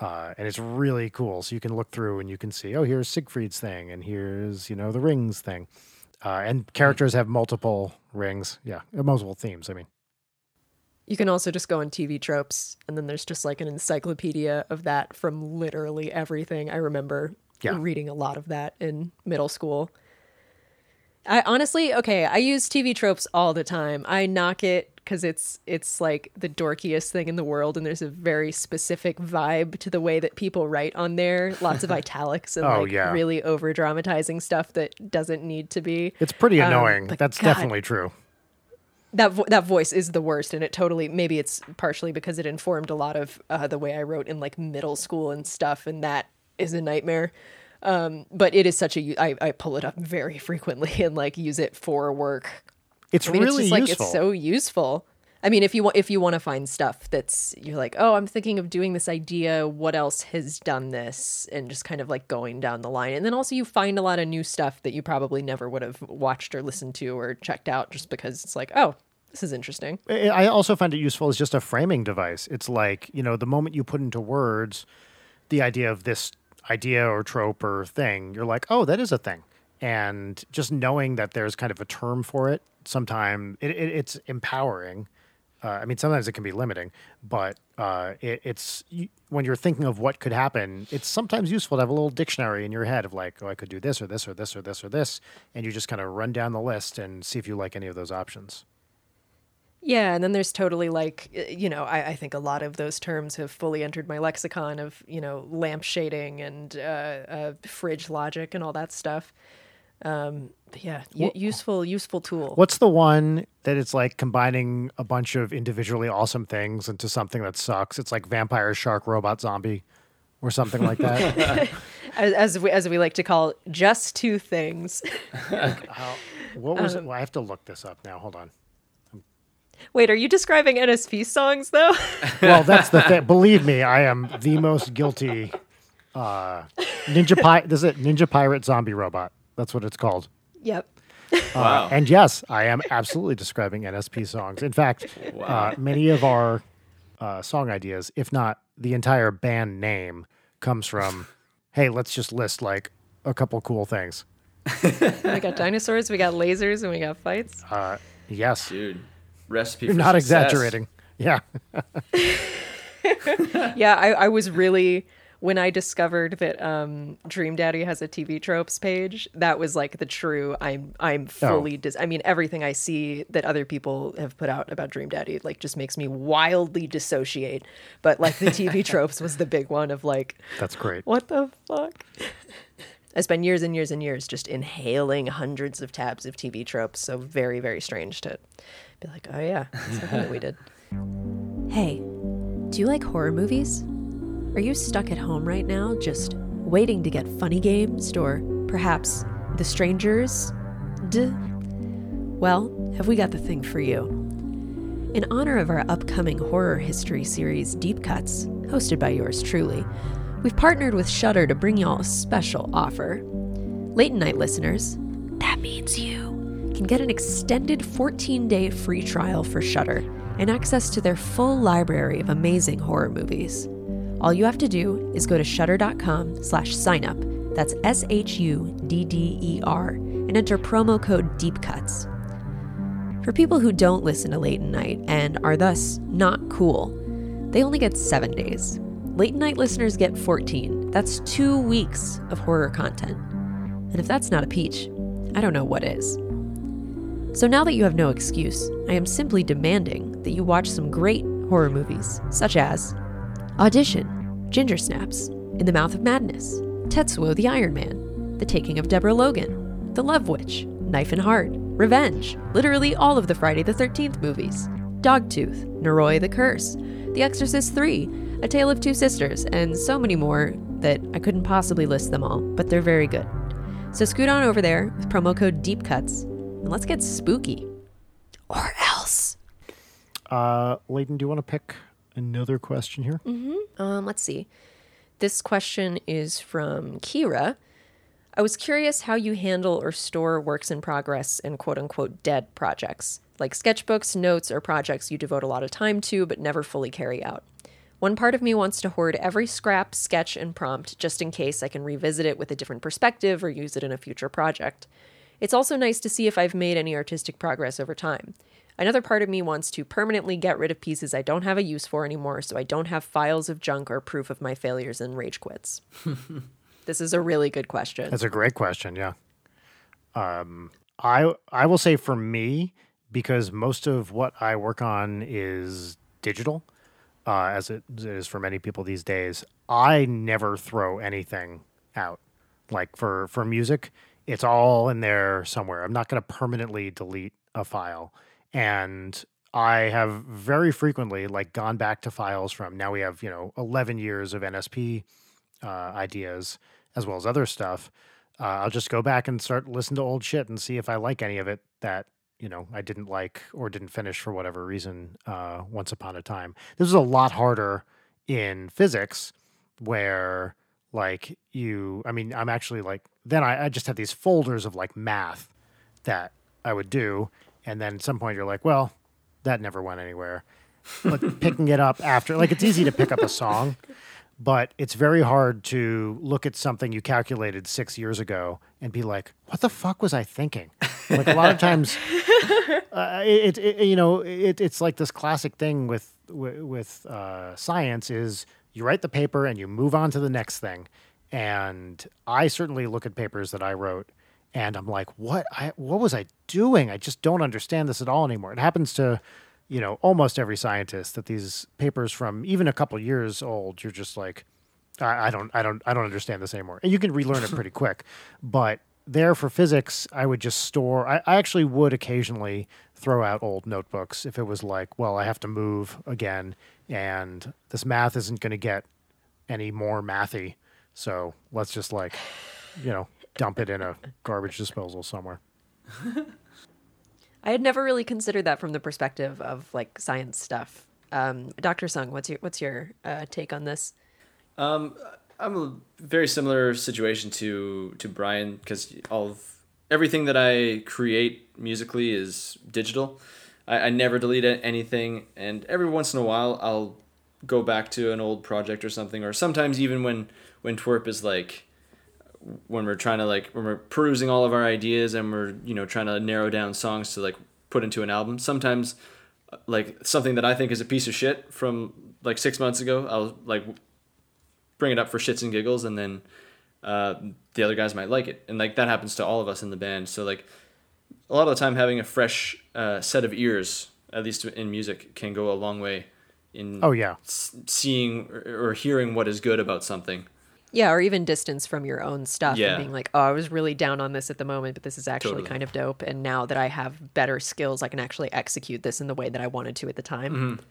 Uh, and it's really cool. So you can look through and you can see, oh, here's Siegfried's thing, and here's you know the rings thing, uh, and characters have multiple rings. Yeah, uh, multiple themes. I mean, You can also just go on TV tropes, and then there's just like an encyclopedia of that from literally everything. I remember Yeah. reading a lot of that in middle school. I honestly, okay, I use TV tropes all the time. I knock it because it's it's like the dorkiest thing in the world, and there's a very specific vibe to the way that people write on there. Lots of italics and Oh, like yeah. really over dramatizing stuff that doesn't need to be. It's pretty Um, annoying. That's God, definitely true. that vo- that voice is the worst, and it totally maybe it's partially because it informed a lot of uh, the way I wrote in like middle school and stuff, and that is a nightmare. Um, but it is such a I, I pull it up very frequently and like use it for work. It's I mean, really it's just like useful. it's so useful. I mean, if you want if you want to find stuff that's you're like, oh, I'm thinking of doing this idea. What else has done this? And just kind of like going down the line. And then also you find a lot of new stuff that you probably never would have watched or listened to or checked out just because it's like, oh, this is interesting. I also find it useful as just a framing device. It's like, you know, the moment you put into words the idea of this idea or trope or thing, you're like, oh, that is a thing. And just knowing that there's kind of a term for it, sometimes it, it, it's empowering. Uh, I mean, sometimes it can be limiting, but uh, it, it's when you're thinking of what could happen, it's sometimes useful to have a little dictionary in your head of like, oh, I could do this or this or this or this or this. And you just kind of run down the list and see if you like any of those options. Yeah, and then there's totally like, you know, I, I think a lot of those terms have fully entered my lexicon of, you know, lamp shading and uh, uh, fridge logic and all that stuff. Um, but yeah, u- useful, useful tool. What's the one that it's like combining a bunch of individually awesome things into something that sucks? It's like vampire, shark, robot, zombie, or something like that. As, as we as we like to call it, just two things. How, what was Um, it? Well, I have to look this up now. Hold on. Wait, are you describing NSP songs though? Well, that's the thing. Believe me, I am the most guilty. Uh, Ninja Pi- This is it. Ninja Pirate Zombie Robot. That's what it's called. yep. Wow. And yes, I am absolutely describing NSP songs. In fact, uh, many of our uh, song ideas, if not the entire band name, comes from, hey, let's just list like a couple cool things. We got dinosaurs, we got lasers, and we got fights. Uh, yes, Dude, recipe. you're not success. exaggerating. Yeah. yeah, I, I was really when I discovered that um, Dream Daddy has a TV tropes page. That was like the true. I'm I'm fully. Dis- I mean, everything I see that other people have put out about Dream Daddy like just makes me wildly dissociate. But like the TV tropes was the big one of like, That's great. what the fuck. I spent years and years and years just inhaling hundreds of tabs of TV tropes. So very, very strange to be like, oh yeah, something that we did. Hey, do you like horror movies? Are you stuck at home right now just waiting to get funny games or perhaps The Strangers? D? Well, have we got the thing for you? In honor of our upcoming horror history series Deep Cuts, hosted by yours truly, we've partnered with Shudder to bring y'all a special offer. Late night listeners, that means you, can get an extended 14-day free trial for Shudder and access to their full library of amazing horror movies. All you have to do is go to shudder.com slash sign up. That's S-H-U-D-D-E-R and enter promo code DEEPCUTS. For people who don't listen to Late Night and are thus not cool, they only get seven days. Late Night listeners get 14. That's two weeks of horror content. And if that's not a peach, I don't know what is. So now that you have no excuse, I am simply demanding that you watch some great horror movies, such as Audition, Ginger Snaps, In the Mouth of Madness, Tetsuo the Iron Man, The Taking of Deborah Logan, The Love Witch, Knife and Heart, Revenge, literally all of the Friday the 13th movies, Dogtooth, Noroi the Curse, The Exorcist 3, A Tale of Two Sisters, and so many more that I couldn't possibly list them all, but they're very good. So scoot on over there with promo code DEEPCUTS and let's get spooky. Or else. Uh, Leighton, do you want to pick another question here? Um, let's see. This question is from Kira. I was curious how you handle or store works in progress and quote unquote dead projects, like sketchbooks, notes, or projects you devote a lot of time to but never fully carry out. One part of me wants to hoard every scrap, sketch, and prompt just in case I can revisit it with a different perspective or use it in a future project. It's also nice to see if I've made any artistic progress over time. Another part of me wants to permanently get rid of pieces I don't have a use for anymore so I don't have files of junk or proof of my failures and rage quits. this is a really good question. That's a great question. Yeah. Um, I I will say for me because most of what I work on is digital, uh, as it is for many people these days. I never throw anything out. Like for for music, it's all in there somewhere. I'm not going to permanently delete a file, and I have very frequently like gone back to files from now we have you know 11 years of NSP uh, ideas as well as other stuff. Uh, I'll just go back and start listen to old shit and see if I like any of it that you know I didn't like or didn't finish for whatever reason. Uh, once upon a time, this is a lot harder in physics where like you i mean i'm actually like then I, I just have these folders of like math that i would do. And then at some point you're like well that never went anywhere. But picking it up after like it's easy to pick up a song but it's very hard to look at something you calculated six years ago and be like what the fuck was i thinking? Like a lot of times uh, it, it you know it, it's like this classic thing with with, with uh, science is you write the paper and you move on to the next thing and i certainly look at papers that i wrote and i'm like what? I what was i doing? I just don't understand this at all anymore. It happens to you know almost every scientist that these papers from even a couple years old you're just like I, I don't i don't i don't understand this anymore. And you can relearn it pretty quick but there for physics i would just store I, I actually would occasionally throw out old notebooks if it was like well i have to move again and this math isn't going to get any more mathy so let's just like you know dump it in a garbage disposal somewhere I had never really considered that from the perspective of like science stuff. Um, Dr. Sung, what's your what's your uh, take on this? Um, I'm a very similar situation to to Brian because all of everything that I create musically is digital. I, I never delete anything, and every once in a while I'll go back to an old project or something, or sometimes even when when twerp is like when we're trying to like when we're perusing all of our ideas and we're you know trying to narrow down songs to like put into an album sometimes like something that i think is a piece of shit from like six months ago i'll like bring it up for shits and giggles and then uh, the other guys might like it. And like that happens to all of us in the band. So like a lot of the time having a fresh uh, set of ears at least in music can go a long way in oh yeah. s- seeing or, or hearing what is good about something Yeah, or even distance from your own stuff Yeah. and being like, oh, I was really down on this at the moment, but this is actually Totally. kind of dope. And now that I have better skills, I can actually execute this in the way that I wanted to at the time. Mm-hmm.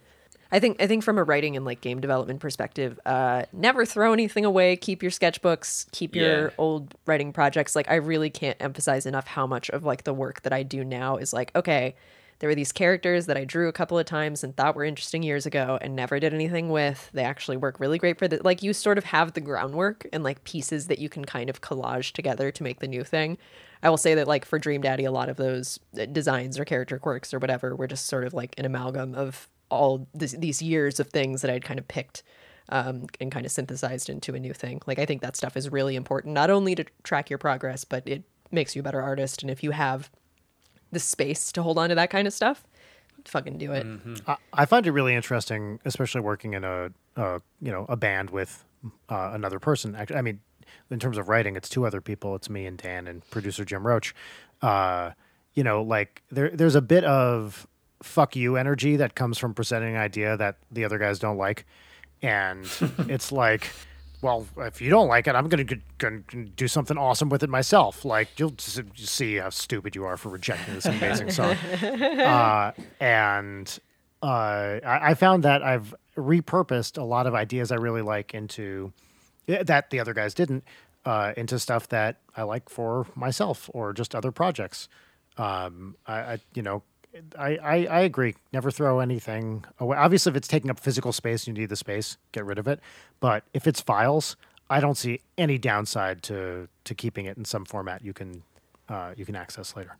I think I think from a writing and like game development perspective, uh, never throw anything away. Keep your sketchbooks, keep your old writing projects. Like I really can't emphasize enough how much of like the work that I do now is like, okay, there were these characters that I drew a couple of times and thought were interesting years ago and never did anything with. They actually work really great for the like you sort of have the groundwork and like pieces that you can kind of collage together to make the new thing. I will say that like for Dream Daddy, a lot of those uh, designs or character quirks or whatever were just sort of like an amalgam of all this, these years of things that I'd kind of picked um, and kind of synthesized into a new thing. Like I think that stuff is really important, not only to track your progress, but it makes you a better artist. And if you have the space to hold on to that kind of stuff, fucking do it. I, I find it really interesting, especially working in a, a you know a band with uh, another person. Actually, I mean, in terms of writing, it's two other people. It's me and Dan and producer Jim Roach. Uh, you know, like there there's a bit of fuck you energy that comes from presenting an idea that the other guys don't like, and it's like. Well, if you don't like it, I'm gonna, gonna do something awesome with it myself. Like you'll see how stupid you are for rejecting this amazing song uh, and uh, I, I found that I've repurposed a lot of ideas I really like into that the other guys didn't uh, into stuff that I like for myself or just other projects. Um, I, I you know. I, I, I agree. Never throw anything away. Obviously, if it's taking up physical space, you need the space. Get rid of it. But if it's files, I don't see any downside to to keeping it in some format you can uh, you can access later.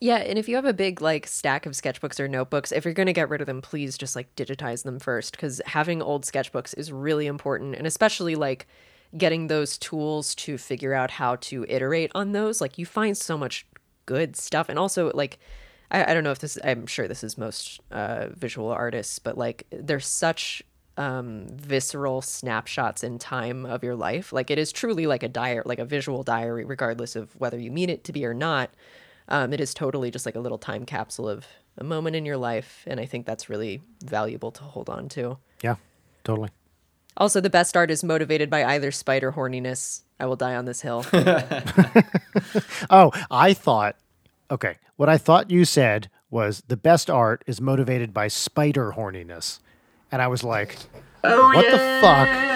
Yeah, and if you have a big like stack of sketchbooks or notebooks, if you're going to get rid of them, please just like digitize them first cuz having old sketchbooks is really important and especially like getting those tools to figure out how to iterate on those. Like you find so much good stuff and also like I, I don't know if this I'm sure this is most uh visual artists, but like there's such um visceral snapshots in time of your life. Like it is truly like a diary like a visual diary regardless of whether you mean it to be or not Um, it is totally just like a little time capsule of a moment in your life, and I think that's really valuable to hold on to. Yeah, totally. Also, the best art is motivated by either spider horniness. I will die on this hill. Oh, I thought, okay, what I thought you said was the best art is motivated by spider horniness. And I was like, oh, what the fuck?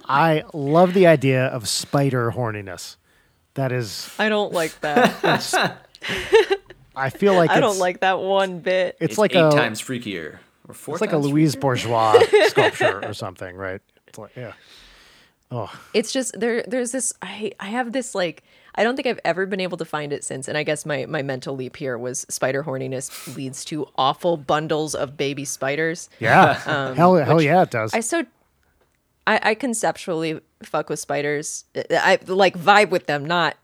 I love the idea of spider horniness. That is, I don't like that. I feel like I don't like that one bit. it's, It's, like eight a times freakier. Or four it's like a times Louise Bourgeois sculpture or something, right? It's like yeah. Oh. It's just there there's this I I have this like I don't think I've ever been able to find it since and I guess my my mental leap here was spider horniness leads to awful bundles of baby spiders. Yeah. hell hell yeah it does. Um, I so I, I conceptually fuck with spiders. I like vibe with them, not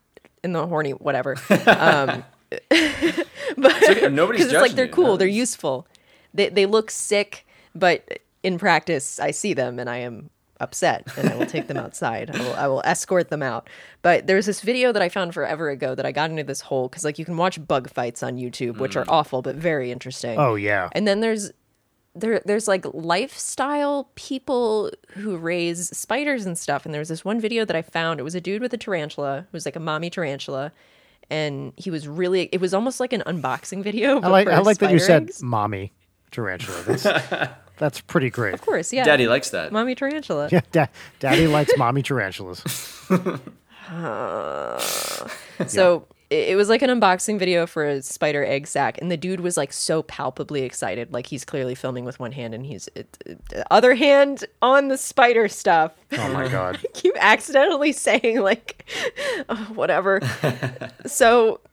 in the horny whatever. Um, but okay, nobody's because it's like they're you, cool, no. they're useful. They they look sick, but in practice, I see them and I am upset, and I will take them outside. I will I will escort them out. But there's this video that I found forever ago that I got into this hole because like you can watch bug fights on YouTube, which are mm. awful but very interesting. oh yeah. And then there's there there's like lifestyle people who raise spiders and stuff. And there was this one video that I found. It was a dude with a tarantula. It was like a mommy tarantula. And he was really it was almost like an unboxing video. I like I like that you said eggs. mommy tarantula. That's that's pretty great. Of course, yeah. Daddy likes that. Mommy tarantula. Yeah, da- daddy likes mommy tarantulas. Uh, so it it was like an unboxing video for a spider egg sack, and the dude was like so palpably excited, like he's clearly filming with one hand, and he's it, it- other hand on the spider stuff. Oh my god. keep accidentally saying like oh, whatever. so i-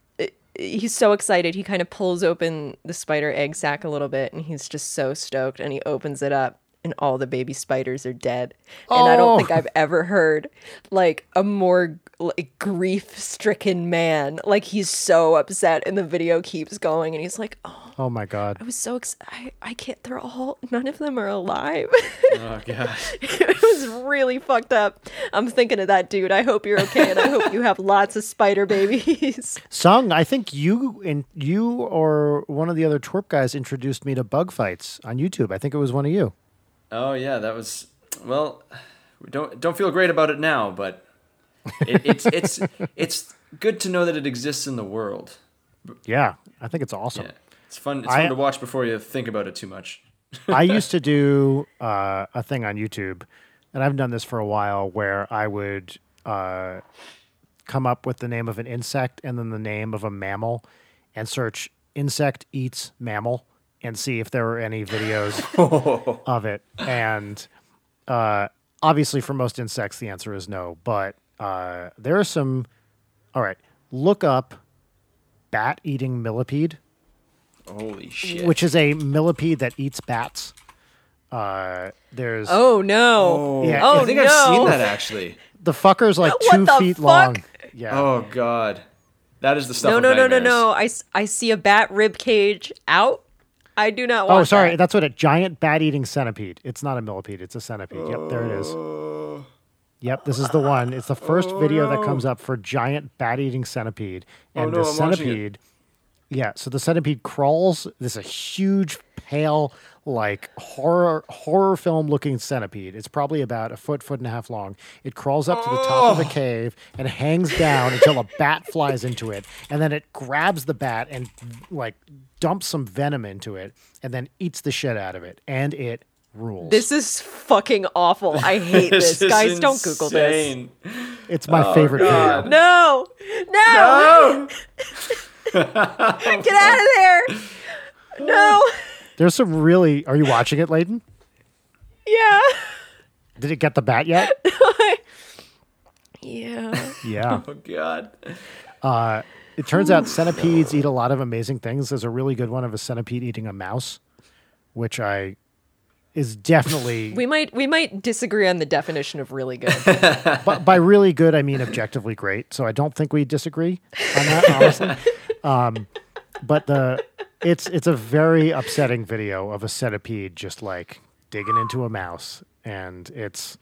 he's so excited. He kind of pulls open the spider egg sac a little bit, and he's just so stoked. And he opens it up, and all the baby spiders are dead. And I Oh. don't think oh. I've ever heard like a more like grief-stricken man. Like he's so upset, and the video keeps going, and he's like, "Oh, Oh my god. I was so excited. I, I can't. They're all. None of them are alive." Oh god. it was really fucked up. I'm thinking of that dude. I hope you're okay, and I hope you have lots of spider babies. Sung, I think you and you or one of the other twerp guys introduced me to bug fights on YouTube. I think it was one of you. Oh yeah, that was well. We don't don't feel great about it now, but it, it's it's it's good to know that it exists in the world. Yeah, I think it's awesome. Yeah, it's fun. It's I- fun to watch before you think about it too much. I used to do uh, a thing on YouTube, and I've done this for a while, where I would uh, come up with the name of an insect and then the name of a mammal, and search "insect eats mammal" and see if there were any videos of it. And uh, obviously, for most insects, the answer is no. But uh, there are some. All right, look up bat eating millipede Holy shit! which is a millipede that eats bats. Uh, there's Oh no! oh, Yeah. Oh, I think no. I've seen that actually. the fucker's like What two the feet fuck? long. Yeah. Oh god, that is the stuff. No, of no, no, no, nightmares. no! I, s- I see a bat rib cage out. I do not want. oh, sorry. that. That's what a giant bat eating centipede. It's not a millipede. It's a centipede. Yep, there it is. Yep, this is the one. It's the first video that comes up for giant bat eating centipede, and Oh, no, the I'm watching it. centipede. Yeah, so the centipede crawls. This is a huge, pale, like horror horror film looking centipede. It's probably about a foot, foot and a half long. It crawls up to the top of the cave and hangs down until a bat flies into it, and then it grabs the bat and like dumps some venom into it, and then eats the shit out of it, and it rules. This is fucking awful. I hate this. is Guys, don't Google this. it's my oh, favorite God. video. No, no, get out of there. No, There's some really. Are you watching it, Leighton? yeah, Did it get the bat yet? yeah. Yeah. Oh god. Uh, it turns out centipedes eat a lot of amazing things. There's a really good one of a centipede eating a mouse, which I is definitely We might we might disagree on the definition of really good. but by really good I mean objectively great. So I don't think we disagree on that, honestly. Um, but the it's it's a very upsetting video of a centipede just like digging into a mouse, and it's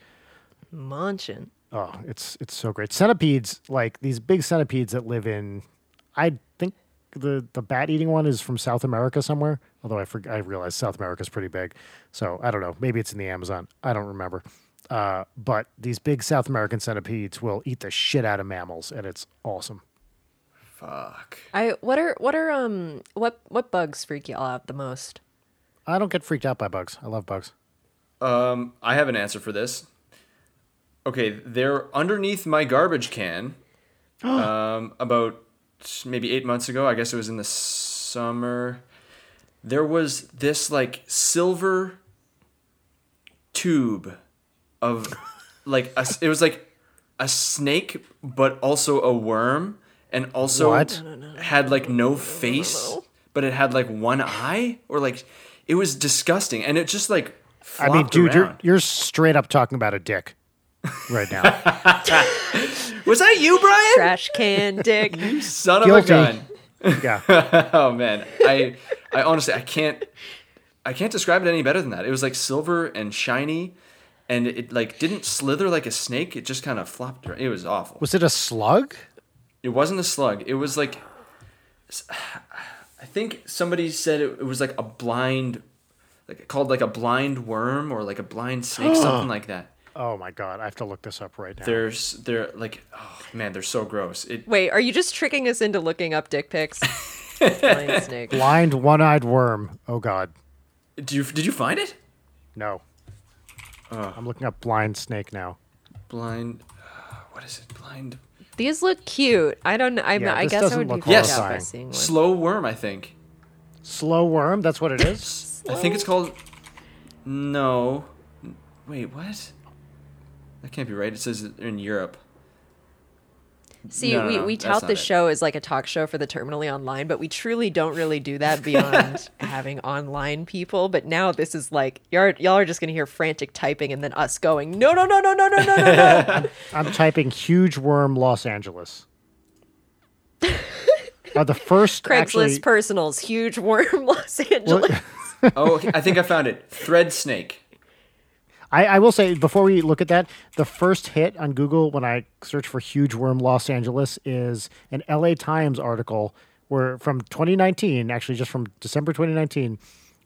Munching. Oh, it's it's so great. Centipedes, like these big centipedes that live in, I think the the bat eating one is from South America somewhere. Although I for, I realize South America is pretty big, so I don't know. Maybe it's in the Amazon. I don't remember. Uh, but these big South American centipedes will eat the shit out of mammals, and it's awesome. Fuck. I what are what are um what what bugs freak y'all out the most? I don't get freaked out by bugs. I love bugs. Um, I have an answer for this. Okay, they're underneath my garbage can. um, about maybe eight months ago, I guess it was in the summer. There was this like silver tube of like a, it was like a snake, but also a worm, and also What? had like no face, but it had like one eye, or like it was disgusting, and it just like. I mean, flopped dude, you're you're straight up talking about a dick right now. Was that you, Brian? Trash can dick. you Son of a gun. yeah, Oh man, I I honestly I can't I can't describe it any better than that. It was like silver and shiny, and it like didn't slither like a snake. It just kind of flopped. around. It was awful. was it a slug? It wasn't a slug. It was like I think somebody said it, it was like a blind, like called like a blind worm or like a blind snake, something like that. Oh my god, I have to look this up right now. There's they're like oh man, they're so gross. It Wait, are you just tricking us into looking up dick pics? Blind snake. Blind one-eyed worm. Oh god, did you did you find it? no. I'm looking up blind snake now. Blind. Uh, what is it? Blind. These look cute. I don't know. I, Yeah, I guess I would be look Yes. by seeing one. Slow worm, I think. Slow worm. That's what it is. I think it's called. No. Wait, what? That can't be right. It says in Europe. See, No, no, we, no, we tout the it. show as like a talk show for the terminally online, but we truly don't really do that beyond having online people. But now this is like y'all, y'all are just gonna hear frantic typing and then us going, no, no, no, no, no, no, no, no, no. I'm typing huge worm Los Angeles. Uh, the first Craigslist actually, personals, huge worm, Los Angeles. Oh. I think I found it. Thread snake. I, I will say before we look at that, the first hit on Google when I search for huge worm Los Angeles is an LA Times article where from 2019, actually just from December 2019,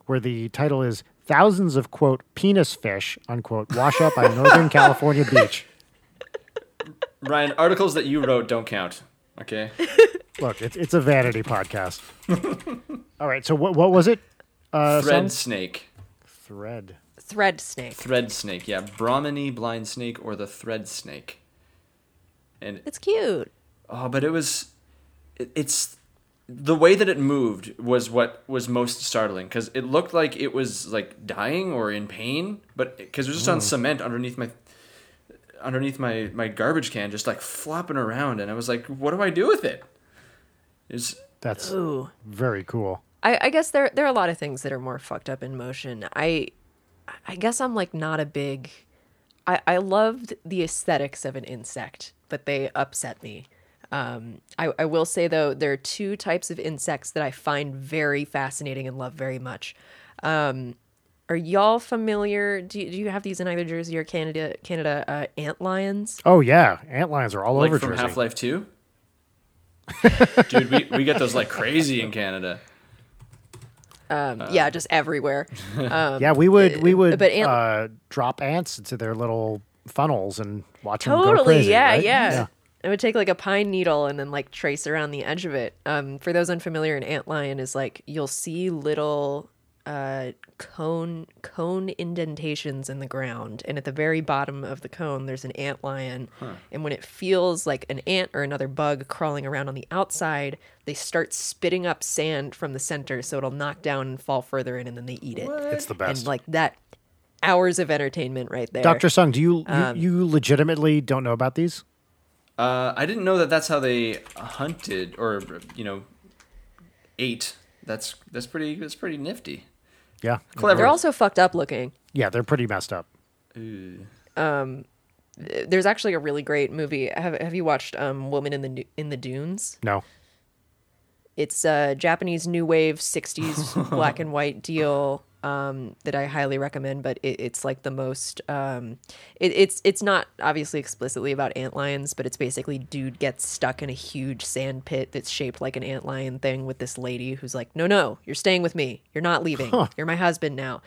where the title is thousands of quote penis fish unquote wash up on Northern California beach. Ryan, articles that you wrote don't count. Okay. Look, it's it's a vanity podcast. All right, so what what was it? Uh, Thread son? snake. thread. Thread snake. Thread snake. Yeah. Brahminy blind snake or the thread snake. And It's cute. oh, but it was. It, it's the way that it moved was what was most startling because it looked like it was like dying or in pain, but because it was just on mm. cement underneath my underneath my my garbage can, just like flopping around, and I was like, "What do I do with it?" It's That's Ooh. very cool. I, I guess there there are a lot of things that are more fucked up in motion. I I guess I'm like not a big I, I loved the aesthetics of an insect, but they upset me. Um, I, I will say though, there are two types of insects that I find very fascinating and love very much. Um, are y'all familiar? Do you, do you have these in either Jersey or Canada? Canada uh, ant lions. Oh yeah, ant lions are all like over from Jersey. Half Life Two. Dude, we, we get those like crazy in Canada. Um, yeah, just everywhere. yeah, we would we would but ant- uh, drop ants into their little funnels and watch them go Totally, crazy. yeah, right? yeah. I would take like a pine needle and then like trace around the edge of it. Um, for those unfamiliar, an antlion is like you'll see little uh, cone cone indentations in the ground, and at the very bottom of the cone, there's an antlion. And when it feels like an ant or another bug crawling around on the outside, they start spitting up sand from the center, so it'll knock down and fall further in, and then they eat it. It's the best. And like that, hours of entertainment right there. Doctor Sung, do you, you Um, you legitimately don't know about these? Uh, I didn't know that that's how they hunted or you know ate. That's that's pretty that's pretty nifty. Yeah, Clever. They're also fucked up looking. yeah, they're pretty messed up. Um, there's actually a really great movie. Have Have you watched um, Woman in the in the Dunes? No, It's a Japanese new wave '60s black and white deal. Um, that I highly recommend. But it, it's like the most. Um, it, it's it's not obviously explicitly about ant lions, but it's basically dude gets stuck in a huge sand pit that's shaped like an ant lion thing with this lady who's like, no, no, you're staying with me. You're not leaving. You're my husband now.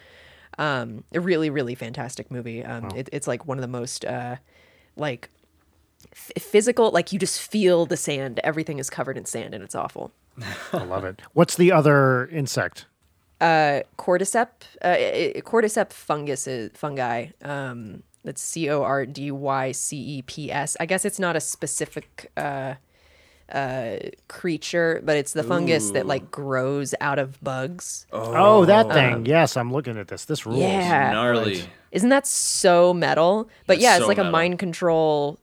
Um, a really really fantastic movie. Um, it, it's like one of the most uh, like f- physical. Like you just feel the sand. Everything is covered in sand, and it's awful. I love it. What's the other insect? Cordyceps uh, i- i- cordyceps fungus is fungi um that's c-o-r-d-y-c-e-p-s i guess it's not a specific uh uh creature but it's the fungus that like grows out of bugs Oh, that thing. yes, I'm looking at this. This rules. yeah Gnarly. isn't that so metal but That's yeah it's so like a mind control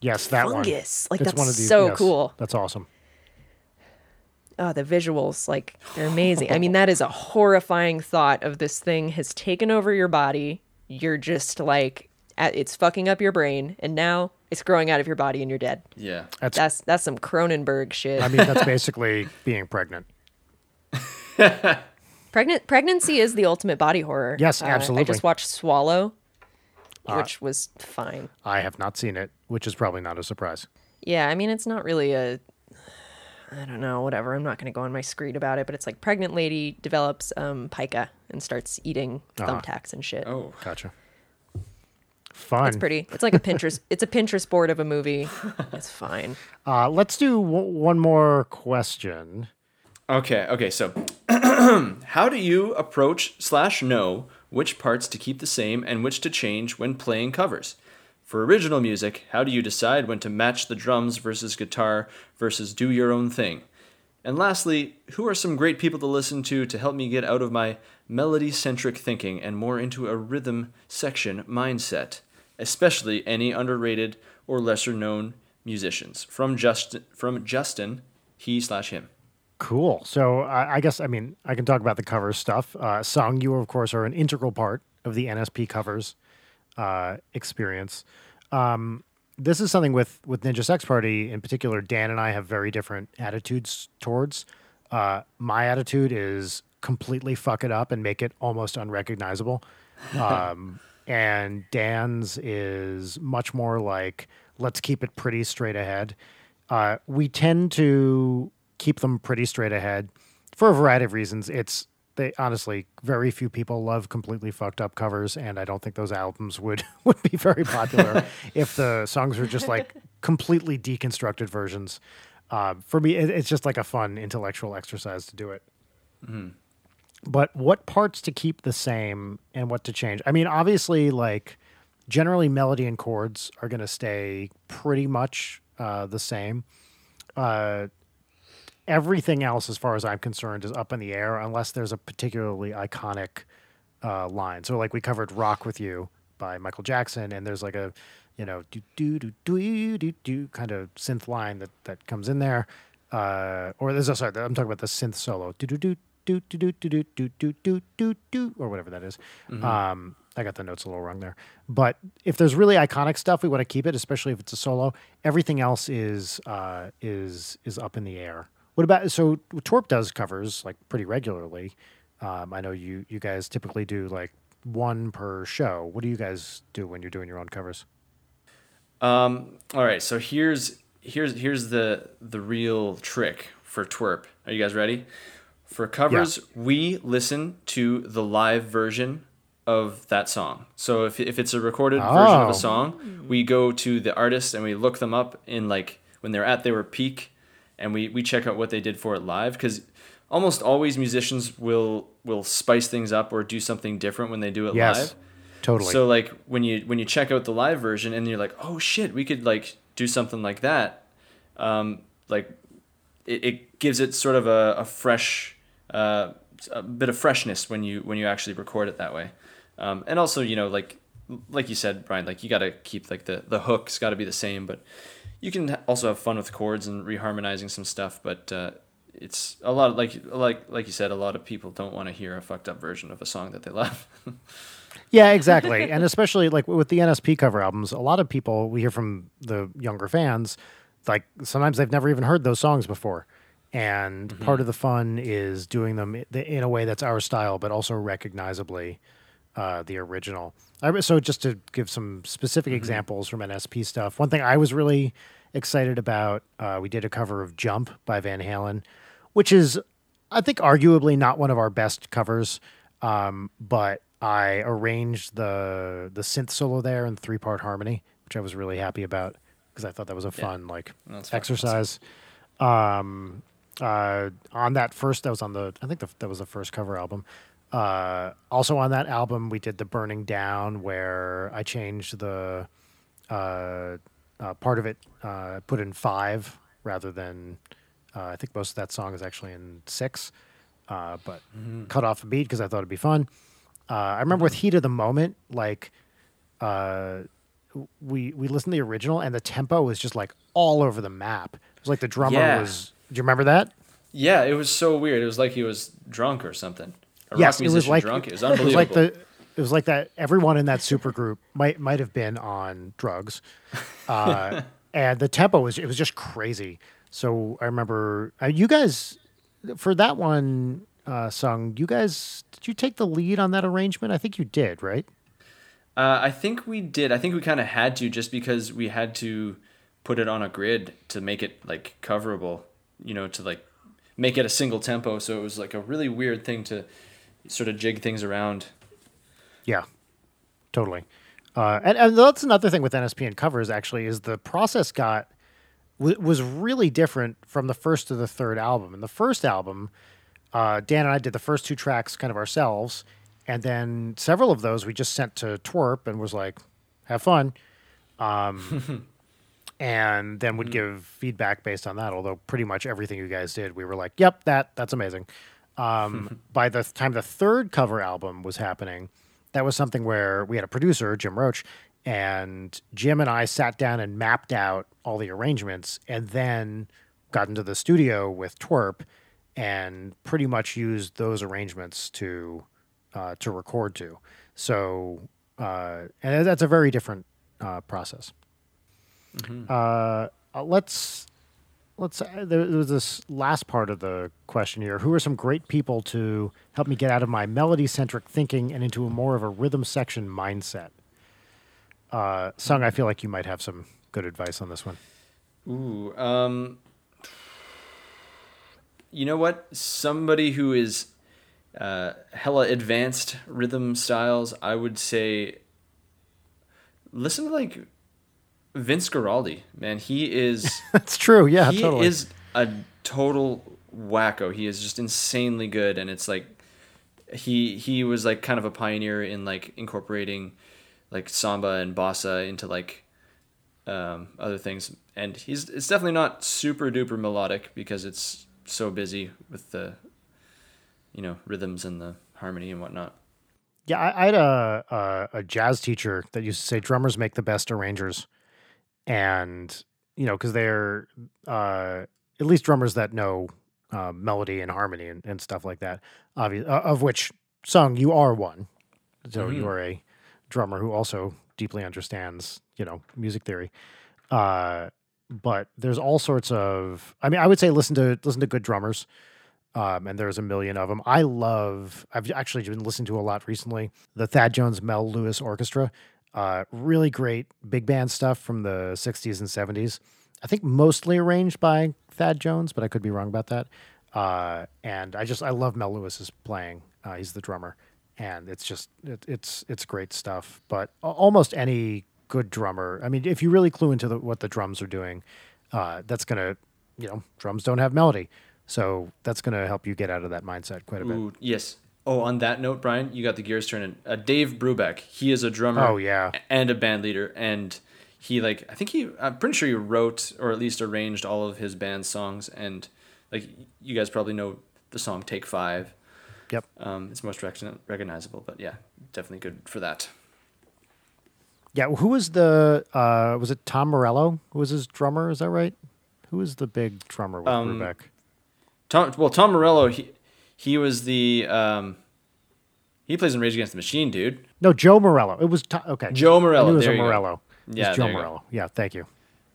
Yes, that Fungus. one. Like, that's one of these, so cool. That's awesome. Oh the visuals like they're amazing i mean that is a horrifying thought of this thing has taken over your body you're just like it's fucking up your brain and now it's growing out of your body and you're dead Yeah. That's. that's that's some cronenberg shit I mean, that's basically being pregnant. pregnant pregnancy is the ultimate body horror Yes, Uh, i just watched swallow which was fine I have not seen it, which is probably not a surprise. yeah i mean it's not really a i don't know whatever i'm not going to go on my screed about it but it's like pregnant lady develops um pica and starts eating thumbtacks and shit Oh. Gotcha. Fun. It's pretty. It's like a Pinterest. it's a Pinterest board of a movie. It's fine. Uh, let's do w- one more question. Okay, okay, so how do you approach slash know which parts to keep the same and which to change when playing covers? For original music, how do you decide when to match the drums versus guitar versus do your own thing? And lastly, who are some great people to listen to to help me get out of my melody centric thinking and more into a rhythm section mindset, especially any underrated or lesser known musicians? From Justin, from Justin, he slash him. Cool. So I I guess I mean I can talk about the cover stuff. Uh, Sung, you of course are an integral part of the NSP covers uh, experience. Um, this is something with with Ninja Sex Party in particular. Dan and I have very different attitudes towards. Uh, my attitude is completely fuck it up and make it almost unrecognizable. Um, and Dan's is much more like let's keep it pretty straight ahead. Uh, we tend to keep them pretty straight ahead for a variety of reasons. It's they honestly very few people love completely fucked up covers, and I don't think those albums would would be very popular if the songs were just like completely deconstructed versions. Uh, for me, it, it's just like a fun intellectual exercise to do it but what parts to keep the same and what to change? I mean, obviously, like generally, melody and chords are going to stay pretty much uh, the same. Uh, everything else, as far as I'm concerned, is up in the air unless there's a particularly iconic uh, line. So, like we covered "Rock with You" by Michael Jackson, and there's like a you know do do do do do do kind of synth line that that comes in there. Uh, or there's a sorry, I'm talking about the synth solo. Do do do do do do do do do do do do or whatever that is. Um, I got the notes a little wrong there. But if there's really iconic stuff, we want to keep it, especially if it's a solo. Everything else is uh, is is up in the air. What about so Twerp does covers like pretty regularly. Um, I know you you guys typically do like one per show. What do you guys do when you're doing your own covers? Um, all right, so here's here's here's the the real trick for twerp. Are you guys ready? For covers, we listen to the live version of that song. So if if it's a recorded version of Oh. a song, we go to the artist and we look them up in like when they're at their peak, and we we check out what they did for it live because almost always musicians will will spice things up or do something different when they do it Yes, live. totally. So like when you when you check out the live version and you're like, oh shit, we could like do something like that. Um, like it, it gives it sort of a, a fresh, uh, a bit of freshness when you when you actually record it that way. Um, and also you know like like you said, Brian, like you got to keep like the the hook's got to be the same, but you can also have fun with chords and reharmonizing some stuff. But uh, it's a lot of, like like like you said, a lot of people don't want to hear a fucked up version of a song that they love. Yeah, exactly. and especially like with the NSP cover albums, a lot of people we hear from the younger fans, like sometimes they've never even heard those songs before. and part of the fun is doing them in a way that's our style, but also recognizably uh, the original. I, so just to give some specific examples from NSP stuff, one thing I was really excited about, uh, we did a cover of "Jump" by Van Halen, which is, I think, arguably not one of our best covers, um, but I arranged the the synth solo there in three part harmony, which I was really happy about because I thought that was a fun like That's fun. exercise. Um, uh, on that first, that was on the I think the, that was the first cover album. Uh, also on that album, we did the Burning Down, where I changed the uh, uh, part of it, uh, put in five rather than uh, I think most of that song is actually in six, uh, but cut off a beat because I thought it'd be fun. Uh, I remember with Heat of the Moment, like uh, we we listened to the original and the tempo was just like all over the map. It was like the drummer Yeah. was. Do you remember that? Yeah, it was so weird. It was like he was drunk or something. A yes, rock it was like drunk. It was It was like the. It was like that. Everyone in that super group might might have been on drugs, uh, and the tempo was it was just crazy. So I remember uh, you guys for that one uh, song. You guys did you take the lead on that arrangement? I think you did, right? Uh, I think we did. I think we kind of had to just because we had to put it on a grid to make it like coverable, you know, to like make it a single tempo. So it was like a really weird thing to sort of jig things around. Yeah, totally. Uh, and, and that's another thing with NSP and covers actually is the process got w- was really different from the first to the third album. And the first album, uh, Dan and I did the first two tracks kind of ourselves, and then several of those we just sent to Twerp and was like, "Have fun," um, and then would give feedback based on that. Although pretty much everything you guys did, we were like, "Yep, that that's amazing." Um, by the time the third cover album was happening, that was something where we had a producer, Jim Roach, and Jim and I sat down and mapped out all the arrangements and then got into the studio with Twerp and pretty much used those arrangements to uh, to record to. So uh, and that's a very different uh, process. Uh, uh, let's let's uh, there, was this last part of the question here. Who are some great people to help me get out of my melody centric thinking and into a more of a rhythm section mindset? Uh, Sung, I feel like you might have some good advice on this one. Ooh, um, you know what? Somebody who is uh, hella advanced rhythm styles, I would say. Listen to like Vince Guaraldi, man. He is. That's true. Yeah, he totally. is a total wacko. He is just insanely good, and it's like he he was like kind of a pioneer in like incorporating like samba and bossa into like um, other things. And he's it's definitely not super duper melodic because it's so busy with the you know rhythms and the harmony and whatnot. Yeah, I, I had a, a a jazz teacher that used to say drummers make the best arrangers, and you know because they're uh, at least drummers that know uh, melody and harmony and, and stuff like that. Obvious, uh, of which Sung you are one, so you are a drummer who also deeply understands you know music theory. Uh, but there's all sorts of. I mean, I would say listen to listen to good drummers um, and there's a million of them. I love. I've actually been listening to a lot recently. The Thad Jones Mel Lewis Orchestra, uh, really great big band stuff from the '60s and '70s. I think mostly arranged by Thad Jones, but I could be wrong about that. Uh, and I just I love Mel Lewis's playing. Uh, he's the drummer, and it's just it, it's it's great stuff. But almost any good drummer, I mean, if you really clue into the, what the drums are doing, uh, that's gonna you know drums don't have melody. So that's going to help you get out of that mindset quite a bit. Ooh, yes. Oh, on that note, Brian, you got the gears turning. Uh, Dave Brubeck, he is a drummer. Oh, yeah. and a band leader, and he like I think he I'm pretty sure he wrote or at least arranged all of his band's songs, and like you guys probably know the song "Take Five. Yep. Um, it's most recogni- recognizable, but yeah, definitely good for that. Yeah. Who was the? Uh, was it Tom Morello? Who was his drummer? Is that right? Who was the big drummer with Um, Brubeck? Tom, well, Tom Morello, he he was the um, he plays in Rage Against the Machine, dude. No, Joe Morello. It was to- okay. Joe Morello, it was there a. Morello. Yeah, Joe. Morello. Yeah. Thank you.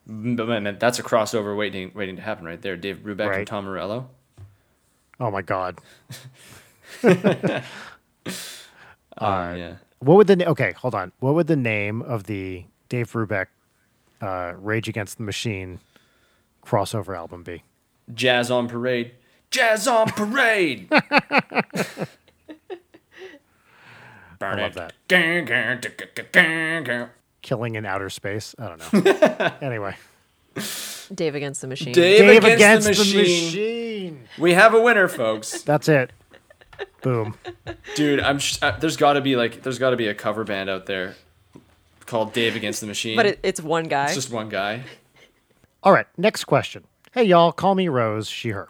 But man, that's a crossover waiting waiting to happen right there. Dave Brubeck Right. and Tom Morello. Oh my god. Uh, yeah. What would the okay? Hold on. What would the name of the Dave Brubeck uh, Rage Against the Machine crossover album be? Jazz on Parade. Jazz on Parade. I love that. that. Killing in outer space. I don't know. anyway, Dave against the machine. Dave, Dave against, against the, the machine. machine. We have a winner, folks. That's it. Boom. Dude, I'm. Sh- uh, there's got to be like, there's got to be a cover band out there called Dave Against the Machine. But it, it's one guy. it's just one guy. All right, next question. Hey, y'all, call me Rose, she, her.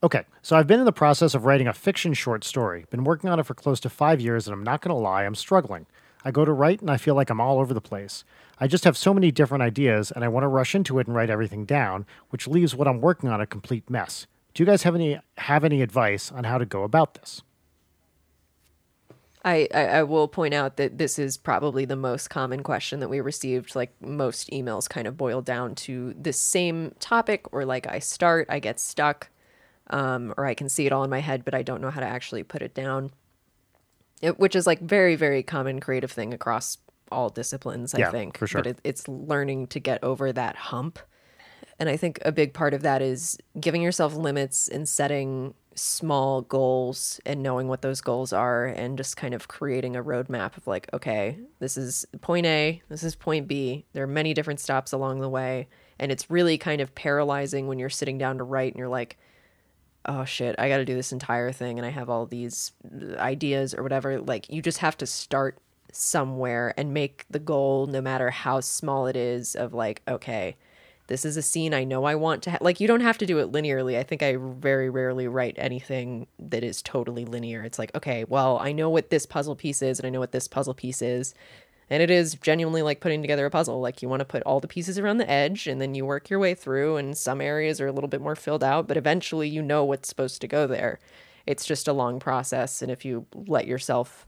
Okay, so I've been in the process of writing a fiction short story. Been working on it for close to five years, and I'm not going to lie, I'm struggling. I go to write, and I feel like I'm all over the place. I just have so many different ideas, and I want to rush into it and write everything down, which leaves what I'm working on a complete mess. Do you guys have any have any advice on how to go about this? I, I, I will point out that this is probably the most common question that we received. Like most emails kind of boil down to the same topic, or like I start, I get stuck, um, or I can see it all in my head, but I don't know how to actually put it down. It, which is like very, very common creative thing across all disciplines, I Yeah, think. for sure. But it, it's learning to get over that hump. And I think a big part of that is giving yourself limits and setting small goals and knowing what those goals are and just kind of creating a roadmap of like, okay, this is point A, this is point B. There are many different stops along the way. And it's really kind of paralyzing when you're sitting down to write and you're like, oh shit, I got to do this entire thing and I have all these ideas or whatever. Like, you just have to start somewhere and make the goal, no matter how small it is, of like, okay, this is a scene I know I want to ha-. like you don't have to do it linearly. I think I very rarely write anything that is totally linear. It's like, okay, well, I know what this puzzle piece is and I know what this puzzle piece is. And it is genuinely like putting together a puzzle. Like you want to put all the pieces around the edge and then you work your way through and some areas are a little bit more filled out, but eventually you know what's supposed to go there. It's just a long process and if you let yourself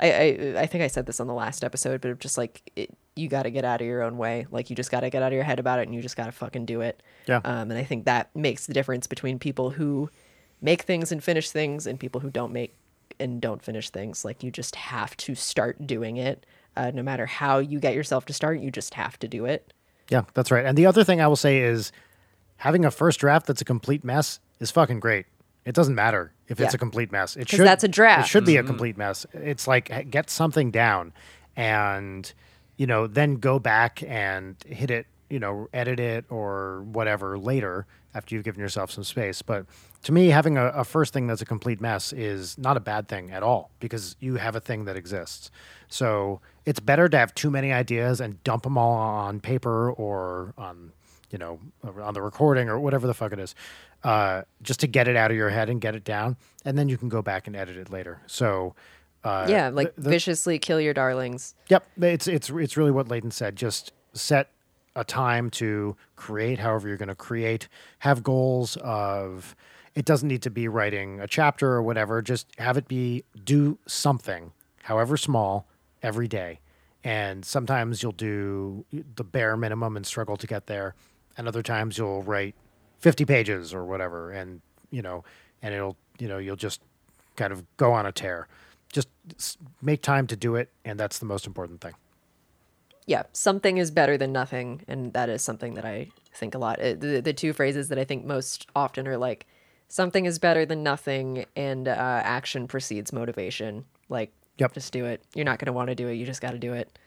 I, I I think I said this on the last episode, but just like it, you got to get out of your own way. Like you just got to get out of your head about it, and you just got to fucking do it. Yeah. Um, and I think that makes the difference between people who make things and finish things, and people who don't make and don't finish things. Like you just have to start doing it. Uh, no matter how you get yourself to start, you just have to do it. Yeah, that's right. And the other thing I will say is having a first draft that's a complete mess is fucking great. It doesn't matter if it's a complete mess. It 'Cause should that's a draft. It should be a complete mess. It's like get something down and you know, then go back and hit it, you know, edit it or whatever later after you've given yourself some space. But to me, having a, a first thing that's a complete mess is not a bad thing at all because you have a thing that exists. So it's better to have too many ideas and dump them all on paper or on, you know, on the recording or whatever the fuck it is, uh, just to get it out of your head and get it down, and then you can go back and edit it later. So. Uh, yeah, like the- the- viciously kill your darlings. Yep, it's it's it's really what Leighton said. Just set a time to create however you're going to create. Have goals of it doesn't need to be writing a chapter or whatever. Just have it be do something, however small, every day. And sometimes you'll do the bare minimum and struggle to get there, and other times you'll write 50 pages or whatever, and you know, and it'll you know you'll just kind of go on a tear. Just make time to do it, and that's the most important thing. yeah, something is better than nothing, and that is something that I think a lot. Uh, The, the two phrases that I think most often are like, something is better than nothing, and uh, action precedes motivation. Like, Yep. just do it. You're not going to want to do it. You just got to do it.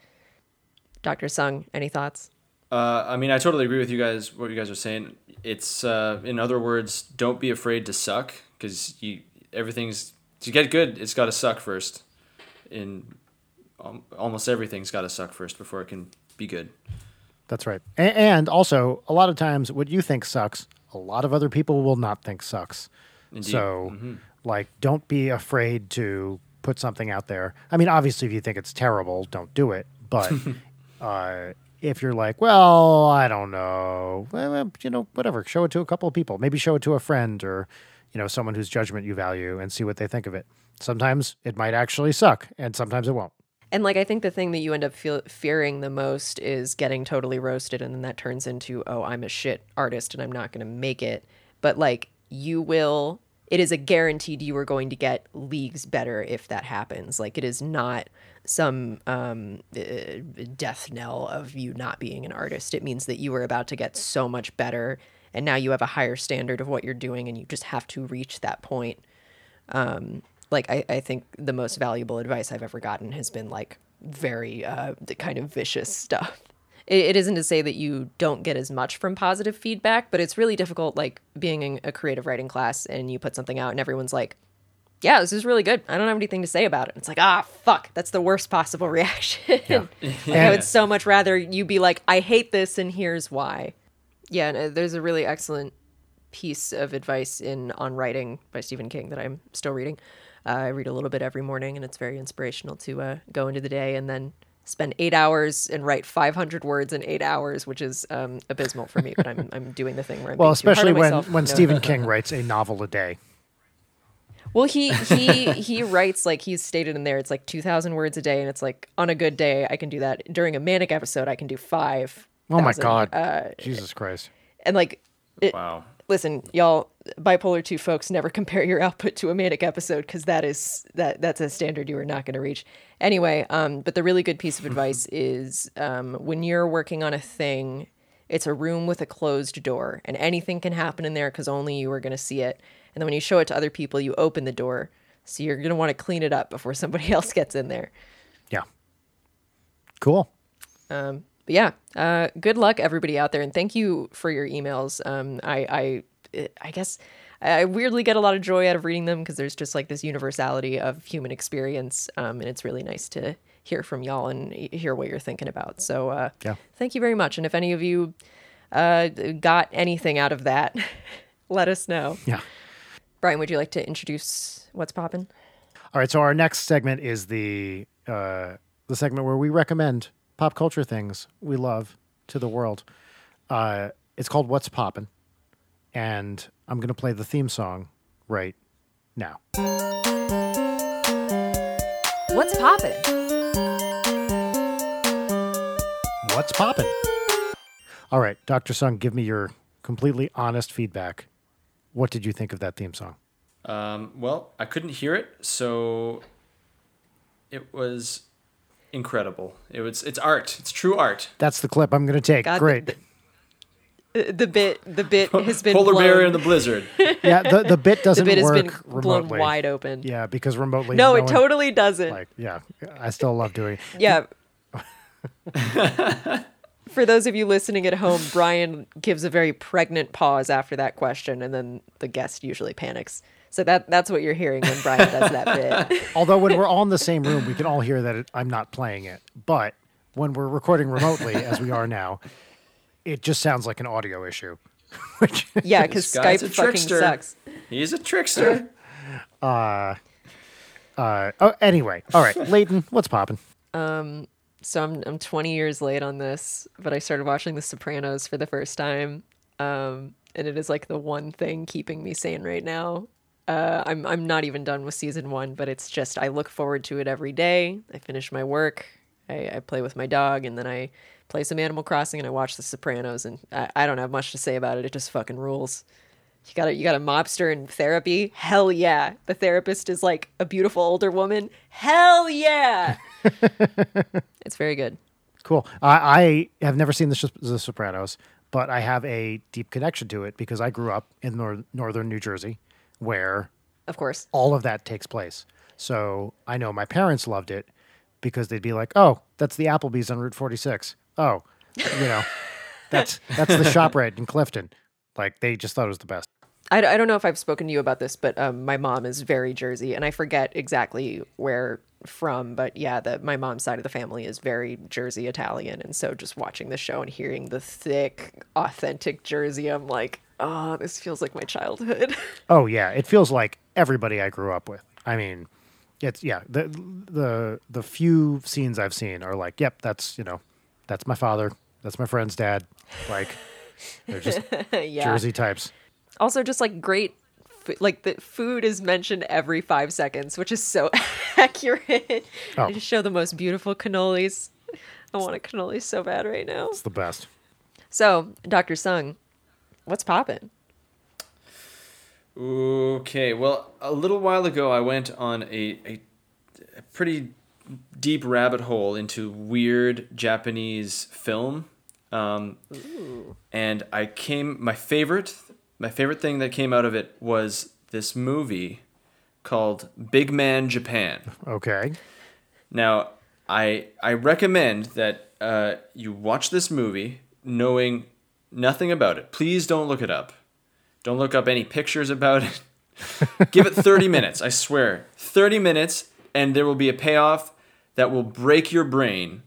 Dr. Sung, any thoughts? Uh, I mean, I totally agree with you guys. What you guys are saying. It's uh, in other words, don't be afraid to suck because you everything's to get good. It's got to suck first. In um, almost everything's got to suck first before it can be good. That's right. A- and also, a lot of times, what you think sucks, a lot of other people will not think sucks. Indeed. So, like, don't be afraid to put something out there. I mean, obviously, if you think it's terrible, don't do it. But uh, if you're like, well, I don't know, well, you know, whatever, show it to a couple of people. Maybe show it to a friend or, you know, someone whose judgment you value and see what they think of it. Sometimes it might actually suck, and sometimes it won't. And like I think the thing that you end up feel, fearing the most is getting totally roasted, and then that turns into oh I'm a shit artist and I'm not going to make it. But like you will, it is a guaranteed you are going to get leagues better if that happens. Like it is not some um, uh, death knell of you not being an artist. It means that you are about to get so much better, and now you have a higher standard of what you're doing, and you just have to reach that point um, like I, I think the most valuable advice I've ever gotten has been like very uh, the kind of vicious stuff. It, it isn't to say that you don't get as much from positive feedback, but it's really difficult. Like being in a creative writing class and you put something out and everyone's like, "Yeah, this is really good. I don't have anything to say about it." It's like, ah, fuck, that's the worst possible reaction. like, I would so much rather you be like, "I hate this, and here's why." Yeah, and uh, there's a really excellent piece of advice in on writing by Stephen King that I'm still reading. Uh, I read a little bit every morning, and it's very inspirational to uh, go into the day and then spend eight hours and write 500 words in eight hours, which is um, abysmal for me. But I'm I'm doing the thing where I'm Well, being too especially on when myself. when No. Stephen King writes a novel a day. Well, he he he writes like he's stated in there. It's like 2,000 words a day, and it's like on a good day I can do that. During a manic episode, I can do five. Oh my god, Uh, Jesus Christ! and like it, Wow. Listen, y'all, bipolar two folks, never compare your output to a manic episode because that is that that's a standard you are not going to reach. Anyway, um, but the really good piece of advice is um, when you're working on a thing, it's a room with a closed door, and anything can happen in there because only you are going to see it. And then when you show it to other people, you open the door, so you're going to want to clean it up before somebody else gets in there. Yeah, cool. But yeah, uh, good luck everybody out there, and thank you for your emails. Um, I, I, I guess I weirdly get a lot of joy out of reading them because there's just like this universality of human experience, um, and it's really nice to hear from y'all and hear what you're thinking about. So, uh, Yeah. thank you very much. And if any of you uh, got anything out of that, let us know. Yeah. Brian, would you like to introduce what's popping? All right, so our next segment is the uh, the segment where we recommend pop culture things we love to the world. Uh, it's called What's Poppin', and I'm going to play the theme song right now. What's poppin'? What's poppin'? All right, Dr. Sung, give me your completely honest feedback. What did you think of that theme song? Um, well, I couldn't hear it, so it was incredible. It was it's art. It's true art. That's the clip I'm going to take. God, Great. the- The bit, the bit has been Polar blown. bear in the blizzard. yeah, the, the bit doesn't the bit has work been blown wide open. Yeah, because remotely. No, it one- totally doesn't. Like, yeah, I still love doing it. yeah. For those of you listening at home, Brian gives a very pregnant pause after that question, and then the guest usually panics. So that that's what you're hearing when Brian does that bit. Although when we're all in the same room, we can all hear that it, I'm not playing it. But when we're recording remotely, as we are now, it just sounds like an audio issue. Which Yeah, because This Skype a fucking trickster. sucks. He's a trickster. uh, oh, anyway, all right, Leighton, what's popping? Um, So I'm I'm 20 years late on this, but I started watching The Sopranos for the first time, um, and it is like the one thing keeping me sane right now. Uh, I'm I'm not even done with season one, but it's just I look forward to it every day. I finish my work, I, I play with my dog, and then I play some Animal Crossing and I watch The Sopranos. And I, I don't have much to say about it. It just fucking rules. You got a you got a mobster in therapy? Hell yeah! The therapist is like a beautiful older woman. Hell yeah! it's very good. Cool. I, I have never seen the, the Sopranos, but I have a deep connection to it because I grew up in nor- northern New Jersey, where Of course. all of that takes place. So I know my parents loved it because they'd be like, "Oh, that's the Applebee's on Route 46." Oh, you know, that's that's the shop right in Clifton. Like they just thought it was the best. I, I don't know if I've spoken to you about this, but um, my mom is very Jersey, and I forget exactly where from. But yeah, the, my mom's side of the family is very Jersey Italian, and so just watching the show and hearing the thick, authentic Jersey, I'm like, oh, this feels like my childhood. Oh yeah, it feels like everybody I grew up with. I mean, it's yeah. The the the few scenes I've seen are like, yep, that's you know, that's my father, that's my friend's dad. Like they're just yeah. Jersey types. Also, just like great like the food is mentioned every five seconds, which is so accurate. Oh. They just show the most beautiful cannolis. I want a cannoli so bad right now. It's the best. So, Dr. Sung, what's poppin'? Okay, well, a little while ago, I went on a, a, a pretty deep rabbit hole into weird Japanese film, um, and I came. My favorite, my favorite thing that came out of it was this movie called Big Man Japan. Okay. Now, I I recommend that uh, you watch this movie knowing nothing about it. Please don't look it up. Don't look up any pictures about it. Give it 30 minutes, I swear. 30 minutes, and there will be a payoff that will break your brain.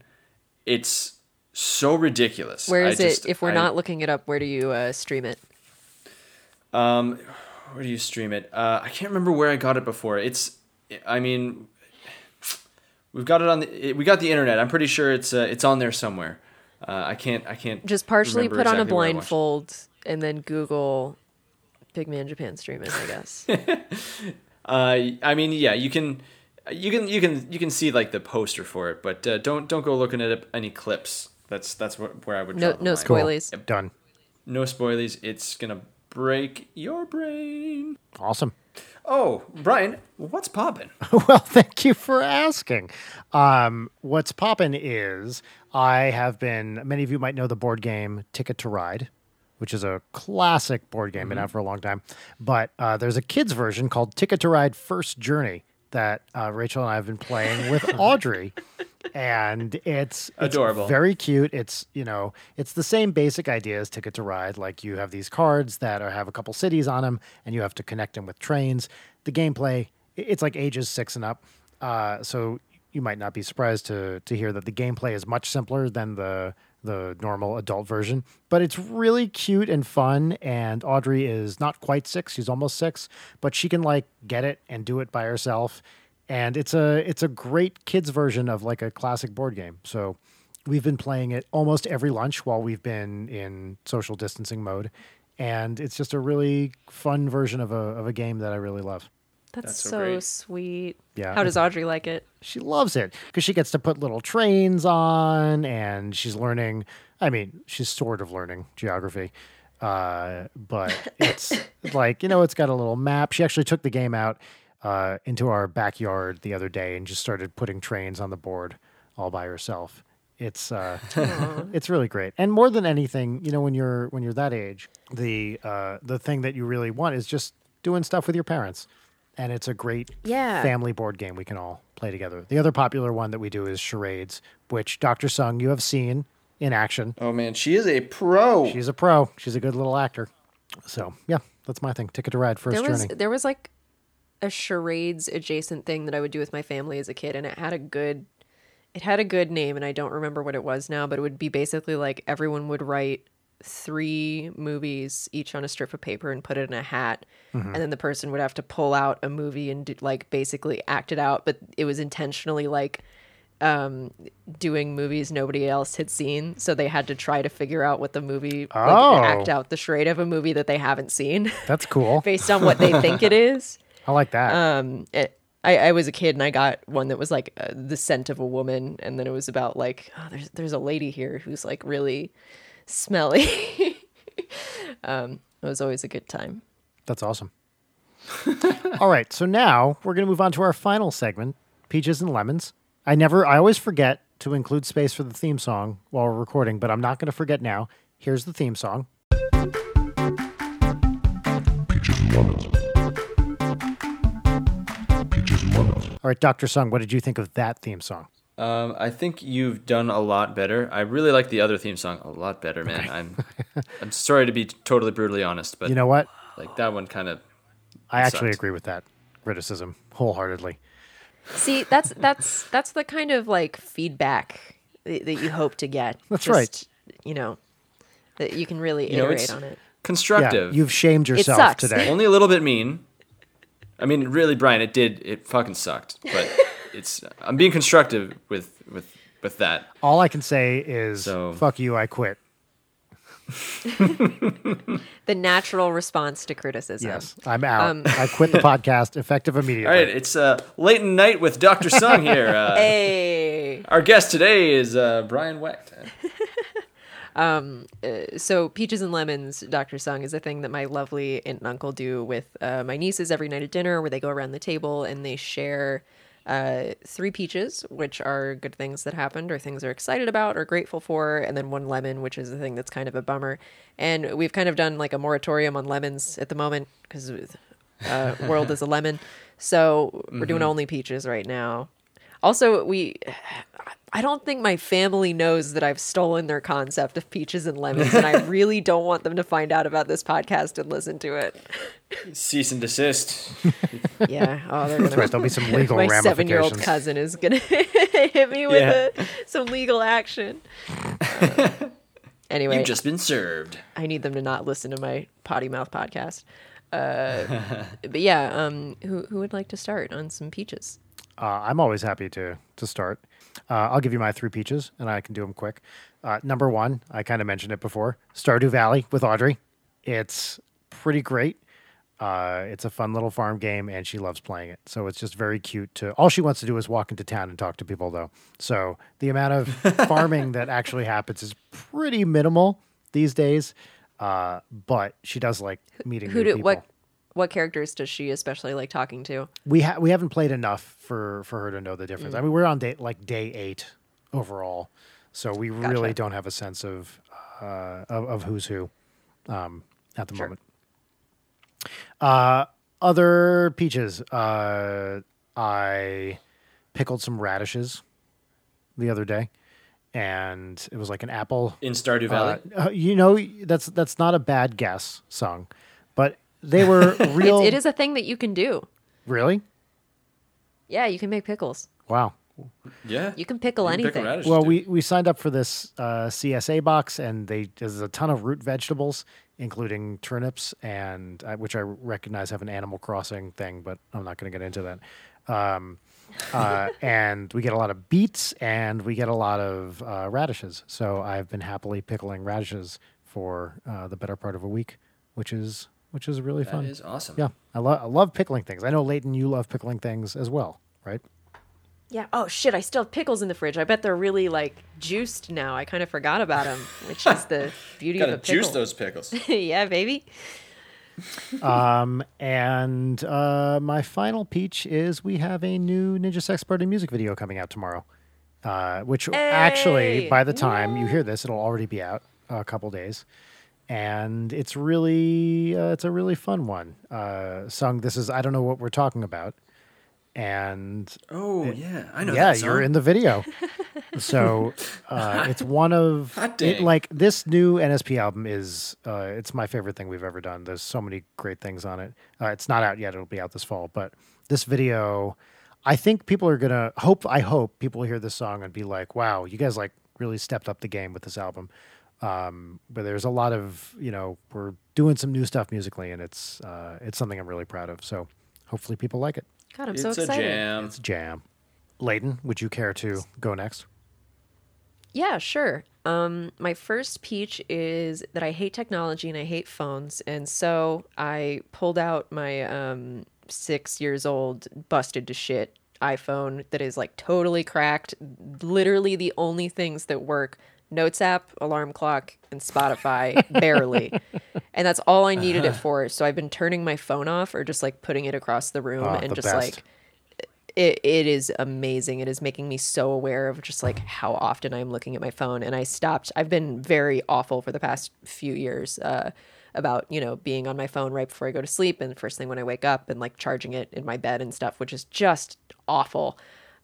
It's so ridiculous. Where is I is just- it? If we're I- not looking it up, where do you uh, stream it? Um, where do you stream it? Uh, I can't remember where I got it before. It's, I mean, we've got it on the, we got the internet. I'm pretty sure it's uh, it's on there somewhere. Uh, I can't I can't Just partially remember put on a exactly where I watched it. blindfold and then Google Big Man Japan streaming, I guess. Uh, I mean, yeah, you can, you can, you can, you can see like the poster for it, but uh, don't don't go looking at any clips. That's that's what, where I would No- draw the no line. spoilies. Done. No spoilies. It's gonna break your brain. Awesome. Oh, Brian, what's poppin'? well, thank you for asking. Um, what's poppin' is I have been, many of you might know the board game Ticket to Ride, which is a classic board game, been out for a long time. But uh, there's a kids version called Ticket to Ride First Journey that uh, Rachel and I have been playing with Audrey. And it's, it's Adorable. very cute. It's you know it's the same basic idea as Ticket to Ride. Like you have these cards that are, have a couple cities on them, and you have to connect them with trains. The gameplay it's like ages six and up. Uh, so you might not be surprised to to hear that the gameplay is much simpler than the the normal adult version, but it's really cute and fun. And Audrey is not quite six; she's almost six, but she can like get it and do it by herself. And it's a it's a great kids version of like a classic board game. So we've been playing it almost every lunch while we've been in social distancing mode, and it's just a really fun version of a of a game that I really love. That's, That's so so, great. sweet. Yeah. How does Audrey like it? she loves it because she gets to put little trains on and she's learning i mean she's sort of learning geography uh, but it's like you know it's got a little map she actually took the game out uh, into our backyard the other day and just started putting trains on the board all by herself it's uh, it's really great and more than anything you know when you're when you're that age the uh, the thing that you really want is just doing stuff with your parents and it's a great Yeah. family board game we can all play together. The other popular one that we do is charades, which Dr. Sung you have seen in action. Oh man, she is a pro. She's a pro. She's a good little actor. So yeah, that's my thing. Ticket to Ride, first there was journey. there was like a charades adjacent thing that I would do with my family as a kid, and it had a good it had a good name, and I don't remember what it was now, but it would be basically like everyone would write three movies each on a strip of paper and put it in a hat Mm-hmm. and then the person would have to pull out a movie and do, like basically act it out but it was intentionally like um doing movies nobody else had seen so they had to try to figure out what the movie Oh. like act out the charade of a movie that they haven't seen That's cool. based on what they think it is I like that. um it, I, I was a kid and I got one that was like uh, the scent of a woman, and then it was about like oh, there's there's a lady here who's like really smelly. um, it was always a good time. That's awesome. all right, so now we're going to move on to our final segment, Peaches and Lemons. I never, I always forget to include space for the theme song while we're recording, but I'm not going to forget now. Here's the theme song. Peaches and lemons. Peaches and lemons. All right, Dr. Sung, what did you think of that theme song? Um, I think you've done a lot better. I really like the other theme song a lot better, man. I'm I'm sorry to be totally brutally honest, but You know what? like that one kind of I actually agree with that criticism wholeheartedly. See, that's that's that's the kind of like feedback that, that you hope to get. That's right. You know, that you can really you iterate it's on it. constructive. Yeah, you've shamed yourself sucks. today. only a little bit mean. I mean, really, Brian, it did. It fucking sucked. But it's. I'm being constructive with with with that. All I can say is, So- fuck you, I quit. The natural response to criticism. Yes, I'm out. Um, I quit the podcast effective immediately. All right, it's uh, late in night with Dr. Sung here. Uh, Hey. Our guest today is uh, Brian Wecht. so peaches and lemons dr sung is a thing that my lovely aunt and uncle do with uh, my nieces every night at dinner where they go around the table and they share uh, three peaches which are good things that happened or things they're excited about or grateful for and then one lemon which is a thing that's kind of a bummer. And we've kind of done like a moratorium on lemons at the moment because uh, world is a lemon. So we're doing only peaches right now also we I don't think my family knows that I've stolen their concept of peaches and lemons, and I really don't want them to find out about this podcast and listen to it. Cease and desist. Yeah, oh, they're gonna. Right, there'll be some legal my seven-year-old cousin is gonna hit me with Yeah. a, some legal action. Uh, anyway, You've just been served. I need them to not listen to my potty mouth podcast. Uh, but yeah, um, who who would like to start on some peaches? Uh, I'm always happy to to start. Uh, I'll give you my three peaches, and I can do them quick. Uh, number one, I kind of mentioned it before. Stardew Valley with Audrey. It's pretty great. Uh, it's a fun little farm game, and she loves playing it. So it's just very cute. To all she wants to do is walk into town and talk to people, though. So the amount of farming that actually happens is pretty minimal these days. Uh, but she does like meeting Who new do people. what? What characters does she especially like talking to? we ha- we haven't played enough for for her to know the Mm. difference. I mean, we're on day like day eight overall, so we really don't have a sense of uh, of, of who's who um, at the Sure. moment. Uh, other peaches. Uh, I pickled some radishes the other day, and it was like an apple In Stardew Valley. uh, uh, you know, that's that's not a bad guess, Sung, but they were real. It's, it is a thing that you can do. really Yeah, you can make pickles. wow. yeah. You can pickle You can pick anything. radishes, Well, dude. we, we signed up for this uh, CSA box, and they there's a ton of root vegetables, including turnips, and uh, which I recognize have an Animal Crossing thing, but I'm not going to get into that. Um, uh, and we get a lot of beets, and we get a lot of uh, radishes. So I've been happily pickling radishes for uh, the better part of a week, which is which is really That fun. is awesome. Yeah, I love I love pickling things. I know Leighton, you love pickling things as well, right? Yeah. Oh shit! I still have pickles in the fridge. I bet they're really like juiced now. I kind of forgot about them, which is the beauty of Gotta a pickle. juice those pickles. yeah, baby. Um, and uh, my final peach is we have a new Ninja Sex Party music video coming out tomorrow. Uh, which actually, by the time you hear this, it'll already be out a couple days, and it's really uh, it's a really fun one. Uh, Sung, this is I don't know what we're talking about, and Oh yeah, I know. yeah, you're in the video. so uh, it's one of it, like this new NSP album is uh, it's my favorite thing we've ever done. There's so many great things on it. Uh, it's not out yet; it'll be out this fall. But this video, I think people are gonna hope. I hope people hear this song and be like, "Wow, you guys like really stepped up the game with this album." Um, but there's a lot of you know we're doing some new stuff musically, and it's uh, it's something I'm really proud of. So hopefully people like it. God, I'm It's so a excited. jam. It's a jam. Leighton, would you care to go next? Yeah, sure. Um, my first peach is that I hate technology and I hate phones, and so I pulled out my um, six years old, busted to shit iPhone that is like totally cracked. Literally, the only things that work: Notes app, alarm clock, and Spotify. barely, and that's all I needed it for. So I've been turning my phone off or just like putting it across the room Oh, and the just best. like it, it is amazing. It is making me so aware of just like how often I'm looking at my phone. And I stopped. I've been very awful for the past few years uh, about you know being on my phone right before I go to sleep and the first thing when I wake up and like charging it in my bed and stuff, which is just awful.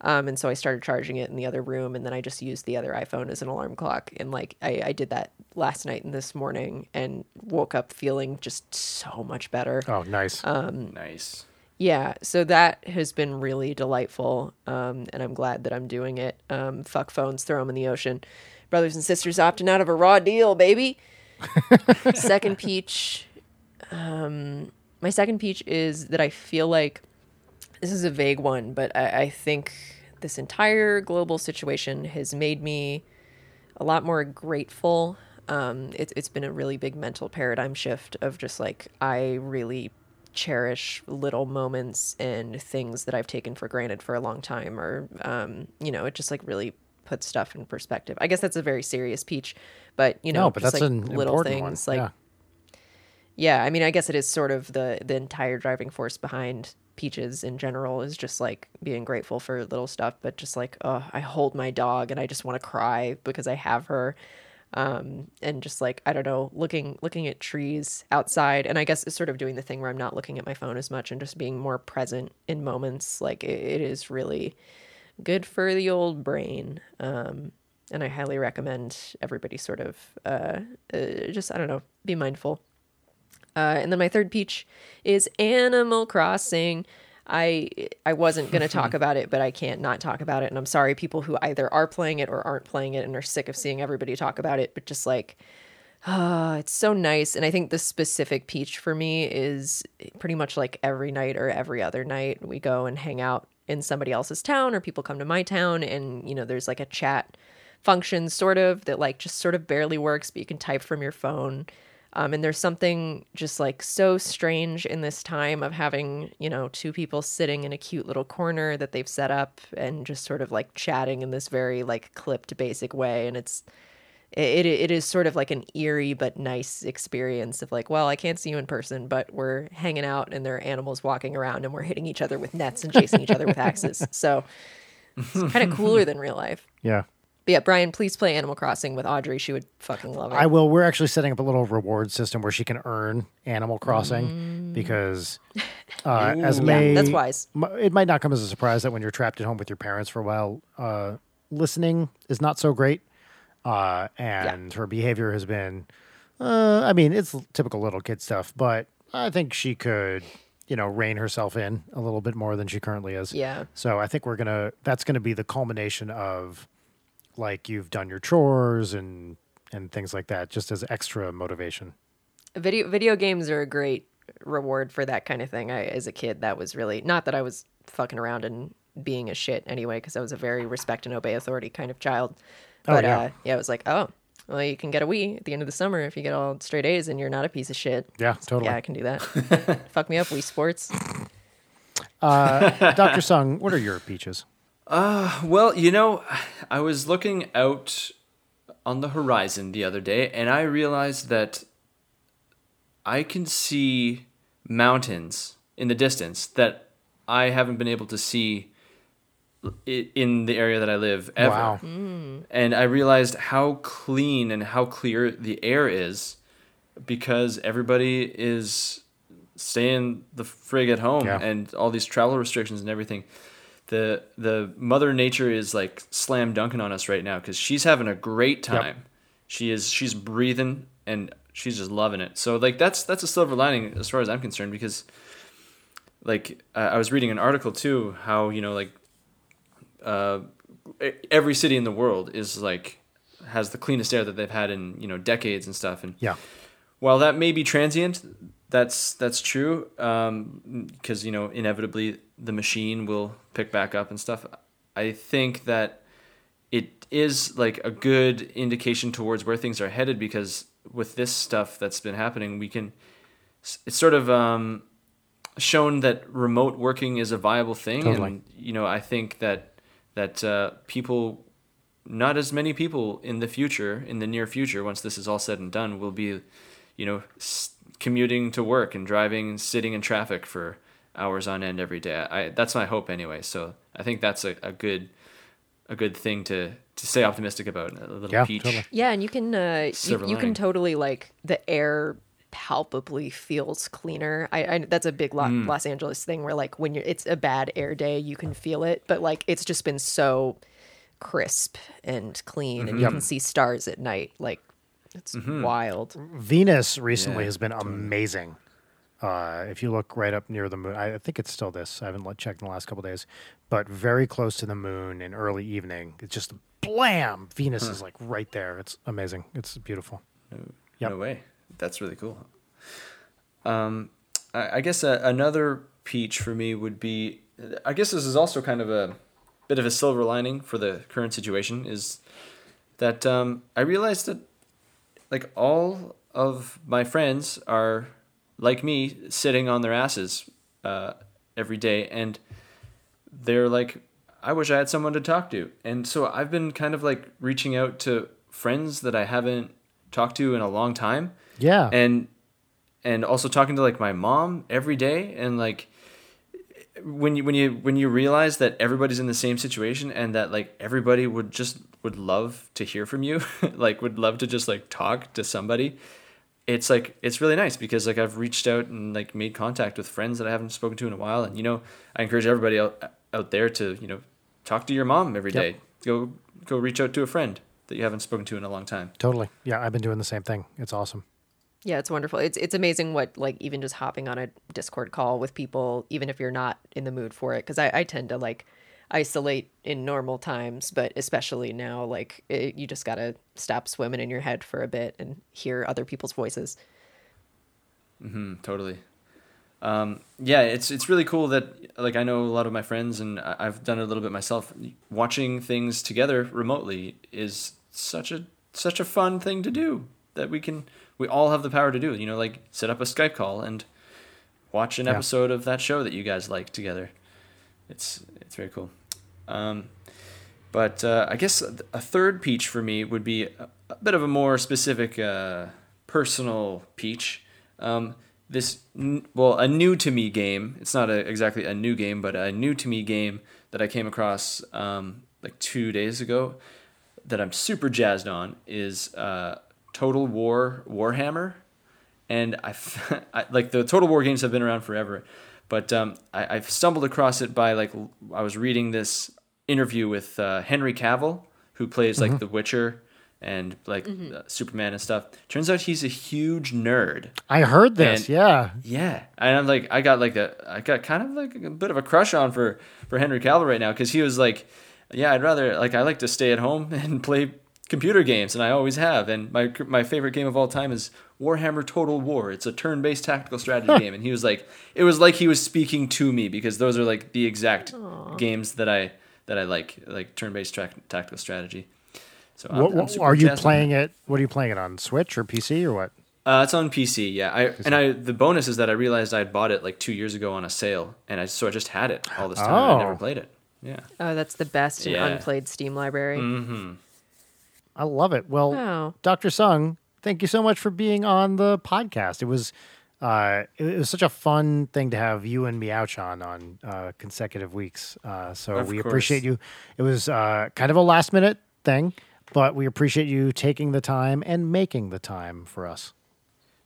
Um, and so I started charging it in the other room, and then I just used the other iPhone as an alarm clock. And like I, I did that last night and this morning, and woke up feeling just so much better. Oh, nice. Nice. Yeah, so that has been really delightful, um, and I'm glad that I'm doing it. Um, fuck phones, throw them in the ocean. Brothers and sisters opting out of a raw deal, baby. second peach, um, my second peach is that I feel like this is a vague one, but I, I think this entire global situation has made me a lot more grateful Um, it's it's been a really big mental paradigm shift of just like I really cherish little moments and things that I've taken for granted for a long time, or um, you know, it just like really puts stuff in perspective. I guess that's a very serious peach, but you know, no, but just that's like little things one. like yeah. yeah, I mean, I guess it is sort of the the entire driving force behind peaches in general is just like being grateful for little stuff, but just like, oh, I hold my dog and I just want to cry because I have her. Um, and just like I don't know, looking looking at trees outside, and I guess it's sort of doing the thing where I'm not looking at my phone as much and just being more present in moments. Like it, it is really good for the old brain. Um, and I highly recommend everybody sort of uh, uh, just I don't know, be mindful. Uh, and then my third peach is Animal Crossing. I I wasn't gonna talk about it, but I can't not talk about it. And I'm sorry, people who either are playing it or aren't playing it and are sick of seeing everybody talk about it. But just like, ah, it's so nice. And I think the specific peach for me is pretty much like every night or every other night we go and hang out in somebody else's town or people come to my town, and you know there's like a chat function sort of that like just sort of barely works, but you can type from your phone. Um, and there's something just like so strange in this time of having, you know, two people sitting in a cute little corner that they've set up and just sort of like chatting in this very like clipped basic way. And it's, it, it is sort of like an eerie but nice experience of like, well, I can't see you in person, but we're hanging out and there are animals walking around and we're hitting each other with nets and chasing each other with axes. So it's kind of cooler than real life. Yeah. But yeah, Brian, please play Animal Crossing with Audrey. She would fucking love it. I will. We're actually setting up a little reward system where she can earn Animal Crossing because, uh, as Yeah, may that's wise. It might not come as a surprise that when you're trapped at home with your parents for a while, uh, listening is not so great, uh, and her behavior has been. Uh, I mean, it's typical little kid stuff, but I think she could, you know, rein herself in a little bit more than she currently is. Yeah. So I think we're gonna. That's gonna be the culmination of, like, you've done your chores and and things like that, just as extra motivation. video video games are a great reward for that kind of thing. I, as a kid, that was really not that I was fucking around and being a shit anyway, because I was a very respect and obey authority kind of child. Oh, But yeah. uh, yeah, it was like, oh, well, you can get a Wii at the end of the summer if you get all straight A's and you're not a piece of shit. Yeah, totally. Yeah, I can do that. Fuck me up, Wii Sports. Dr. Sung, what are your peaches? Uh, well, you know, I was looking out on the horizon the other day and I realized that I can see mountains in the distance that I haven't been able to see in the area that I live ever. Wow. Hmm. And I realized how clean and how clear the air is because everybody is staying the frig at home Yeah. and all these travel restrictions and everything. The the mother nature is like slam dunking on us right now because she's having a great time. She is she's breathing and she's just loving it. So like that's that's a silver lining as far as I'm concerned because like uh, I was reading an article too how you know like uh, every city in the world is like has the cleanest air that they've had in you know decades and stuff and Yeah. while that may be transient that's that's true because you know inevitably the machine will pick back up and stuff i think that it is like a good indication towards where things are headed because with this stuff that's been happening we can it's sort of um, shown that remote working is a viable thing Totally. and you know i think that that uh, people not as many people in the future in the near future once this is all said and done will be you know s- commuting to work and driving and sitting in traffic for hours on end every day I, that's my hope anyway so i think that's a, a good a good thing to to stay optimistic about a little Yeah, peach totally. Yeah, and you can uh, you, you can totally like the air palpably feels cleaner. I, I that's a big Lo- Hmm. Los Angeles thing where like when you're it's a bad air day, you can feel it, but like it's just been so crisp and clean, and you Mm-hmm. can see stars at night. Like it's wild. Venus recently Yeah, has been amazing. Uh, if you look right up near the moon, I think it's still this. I haven't checked in the last couple days, but very close to the moon in early evening. It's just blam. Venus is like right there. It's amazing. It's beautiful. Yep. No way. That's really cool. Um, I, I guess a, another peach for me would be. I guess this is also kind of a bit of a silver lining for the current situation is that um, I realized that like all of my friends are like me, sitting on their asses uh, every day, and they're like, I wish I had someone to talk to. And so I've been kind of like reaching out to friends that I haven't talked to in a long time Yeah. and and also talking to like my mom every day and like when you when you when you realize that everybody's in the same situation and that like everybody would just would love to hear from you like would love to just like talk to somebody it's like it's really nice because like I've reached out and like made contact with friends that I haven't spoken to in a while and you know I encourage everybody out out there to you know talk to your mom every day Yep. go go reach out to a friend that you haven't spoken to in a long time totally. Yeah, I've been doing the same thing. It's awesome. Yeah, it's wonderful. It's it's amazing what like even just hopping on a Discord call with people, even if you're not in the mood for it, because I, I tend to like isolate in normal times, but especially now, like it, you just gotta stop swimming in your head for a bit and hear other people's voices. Mm, totally. Um, yeah, it's it's really cool that like I know a lot of my friends and I- I've done it a little bit myself. Watching things together remotely is such a such a fun thing to do that we can we all have the power to do. You know, like set up a Skype call and watch an Yeah. episode of that show that you guys like together. It's it's very cool. Um, but uh, I guess a third peach for me would be a, bit of a more specific uh, personal peach. Um, this well, a new to me game. It's not a, exactly a new game, but a new to me game that I came across um, like two days ago that I'm super jazzed on is uh, Total War Warhammer and I like the Total War games have been around forever, but um, I, I've stumbled across it by like I was reading this interview with uh, Henry Cavill, who plays like The Witcher and like uh, Superman and stuff. Turns out he's a huge nerd. I heard this. And- yeah. Yeah, and I'm like, I got like a, I got kind of like a bit of a crush on for for Henry Cavill right now because he was like, yeah, I'd rather like I like to stay at home and play computer games, and I always have. And my my favorite game of all time is Warhammer Total War. It's a turn-based tactical strategy game, and he was like, it was like he was speaking to me because those are like the exact games that I that I like, like turn-based tra- tactical strategy. So I'm- What, I'm are you playing it? What are you playing it on? Switch or PC or what? Uh, it's on PC, yeah. I and I the bonus is that I realized I had bought it like two years ago on a sale, and I so I just had it all this time. and I never Oh. played it. Yeah, Oh, that's the best in Yeah. unplayed Steam library. Mm-hmm. I love it. Well, Wow. Dr. Sung, thank you so much for being on the podcast. It was uh, it was such a fun thing to have you and Meowchan on uh, consecutive weeks. Uh, so Of we course. appreciate you. It was uh, kind of a last minute thing, but we appreciate you taking the time and making the time for us.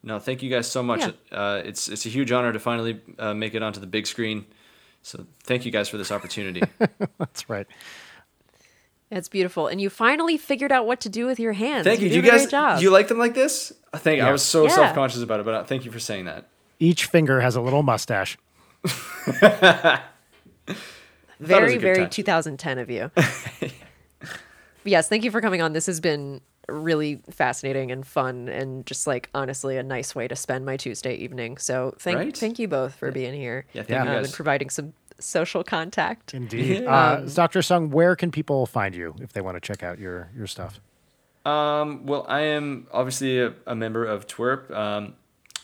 no, thank you guys so much. Yeah. Uh, it's it's a huge honor to finally uh, make it onto the big screen. So thank you guys for this opportunity. That's right. It's beautiful, and you finally figured out what to do with your hands. thank you. you Do you a guys great job. you like them like this? I think Yeah. I was so Yeah. self conscious about it, but uh, thank you for saying that. Each finger has a little mustache. very very touch. 2010 of you yes thank you for coming on this has been really fascinating and fun and just like honestly a nice way to spend my tuesday evening so thank Right? thank you both for being here Yeah, thank Yeah. you um, guys. and providing some social contact Indeed. Uh, Dr. Sung, where can people find you if they want to check out your, your stuff? Um, well, I am obviously a, a member of Twerp, um,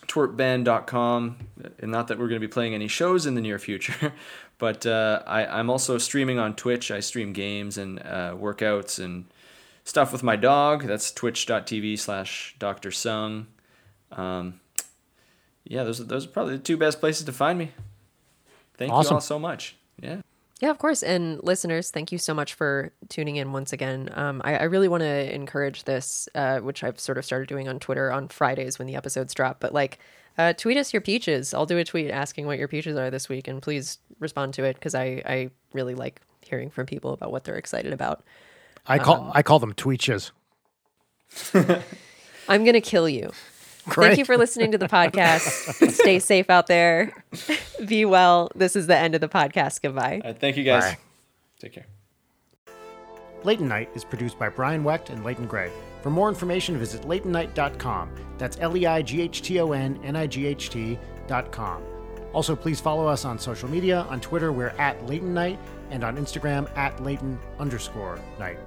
twerpband.com. And not that we're going to be playing any shows in the near future, but uh, I, I'm also streaming on Twitch. I stream games and uh, workouts and stuff with my dog. That's twitch.tv slash Dr. Sung. Um, yeah, those, are- those are probably the two best places to find me. Thank you all so much. Yeah. Yeah, of course. And listeners, thank you so much for tuning in once again. Um, I, I really want to encourage this, uh, which I've sort of started doing on Twitter on Fridays when the episodes drop. But like, uh, tweet us your peaches. I'll do a tweet asking what your peaches are this week, and please respond to it because I, I really like hearing from people about what they're excited about. I call I call them tweetches. I'm gonna kill you. Great. Thank you for listening to the podcast. Stay safe out there. Be well. This is the end of the podcast. Goodbye. All right, thank you guys. Bye. Take care. Leighton Night is produced by Brian Wecht and Leighton Gray. For more information, visit leightonnight.com. That's L E I G H T O N N I G H T.com. Also, please follow us on social media. On Twitter, we're at Leighton Night, and on Instagram, at Leighton underscore Night.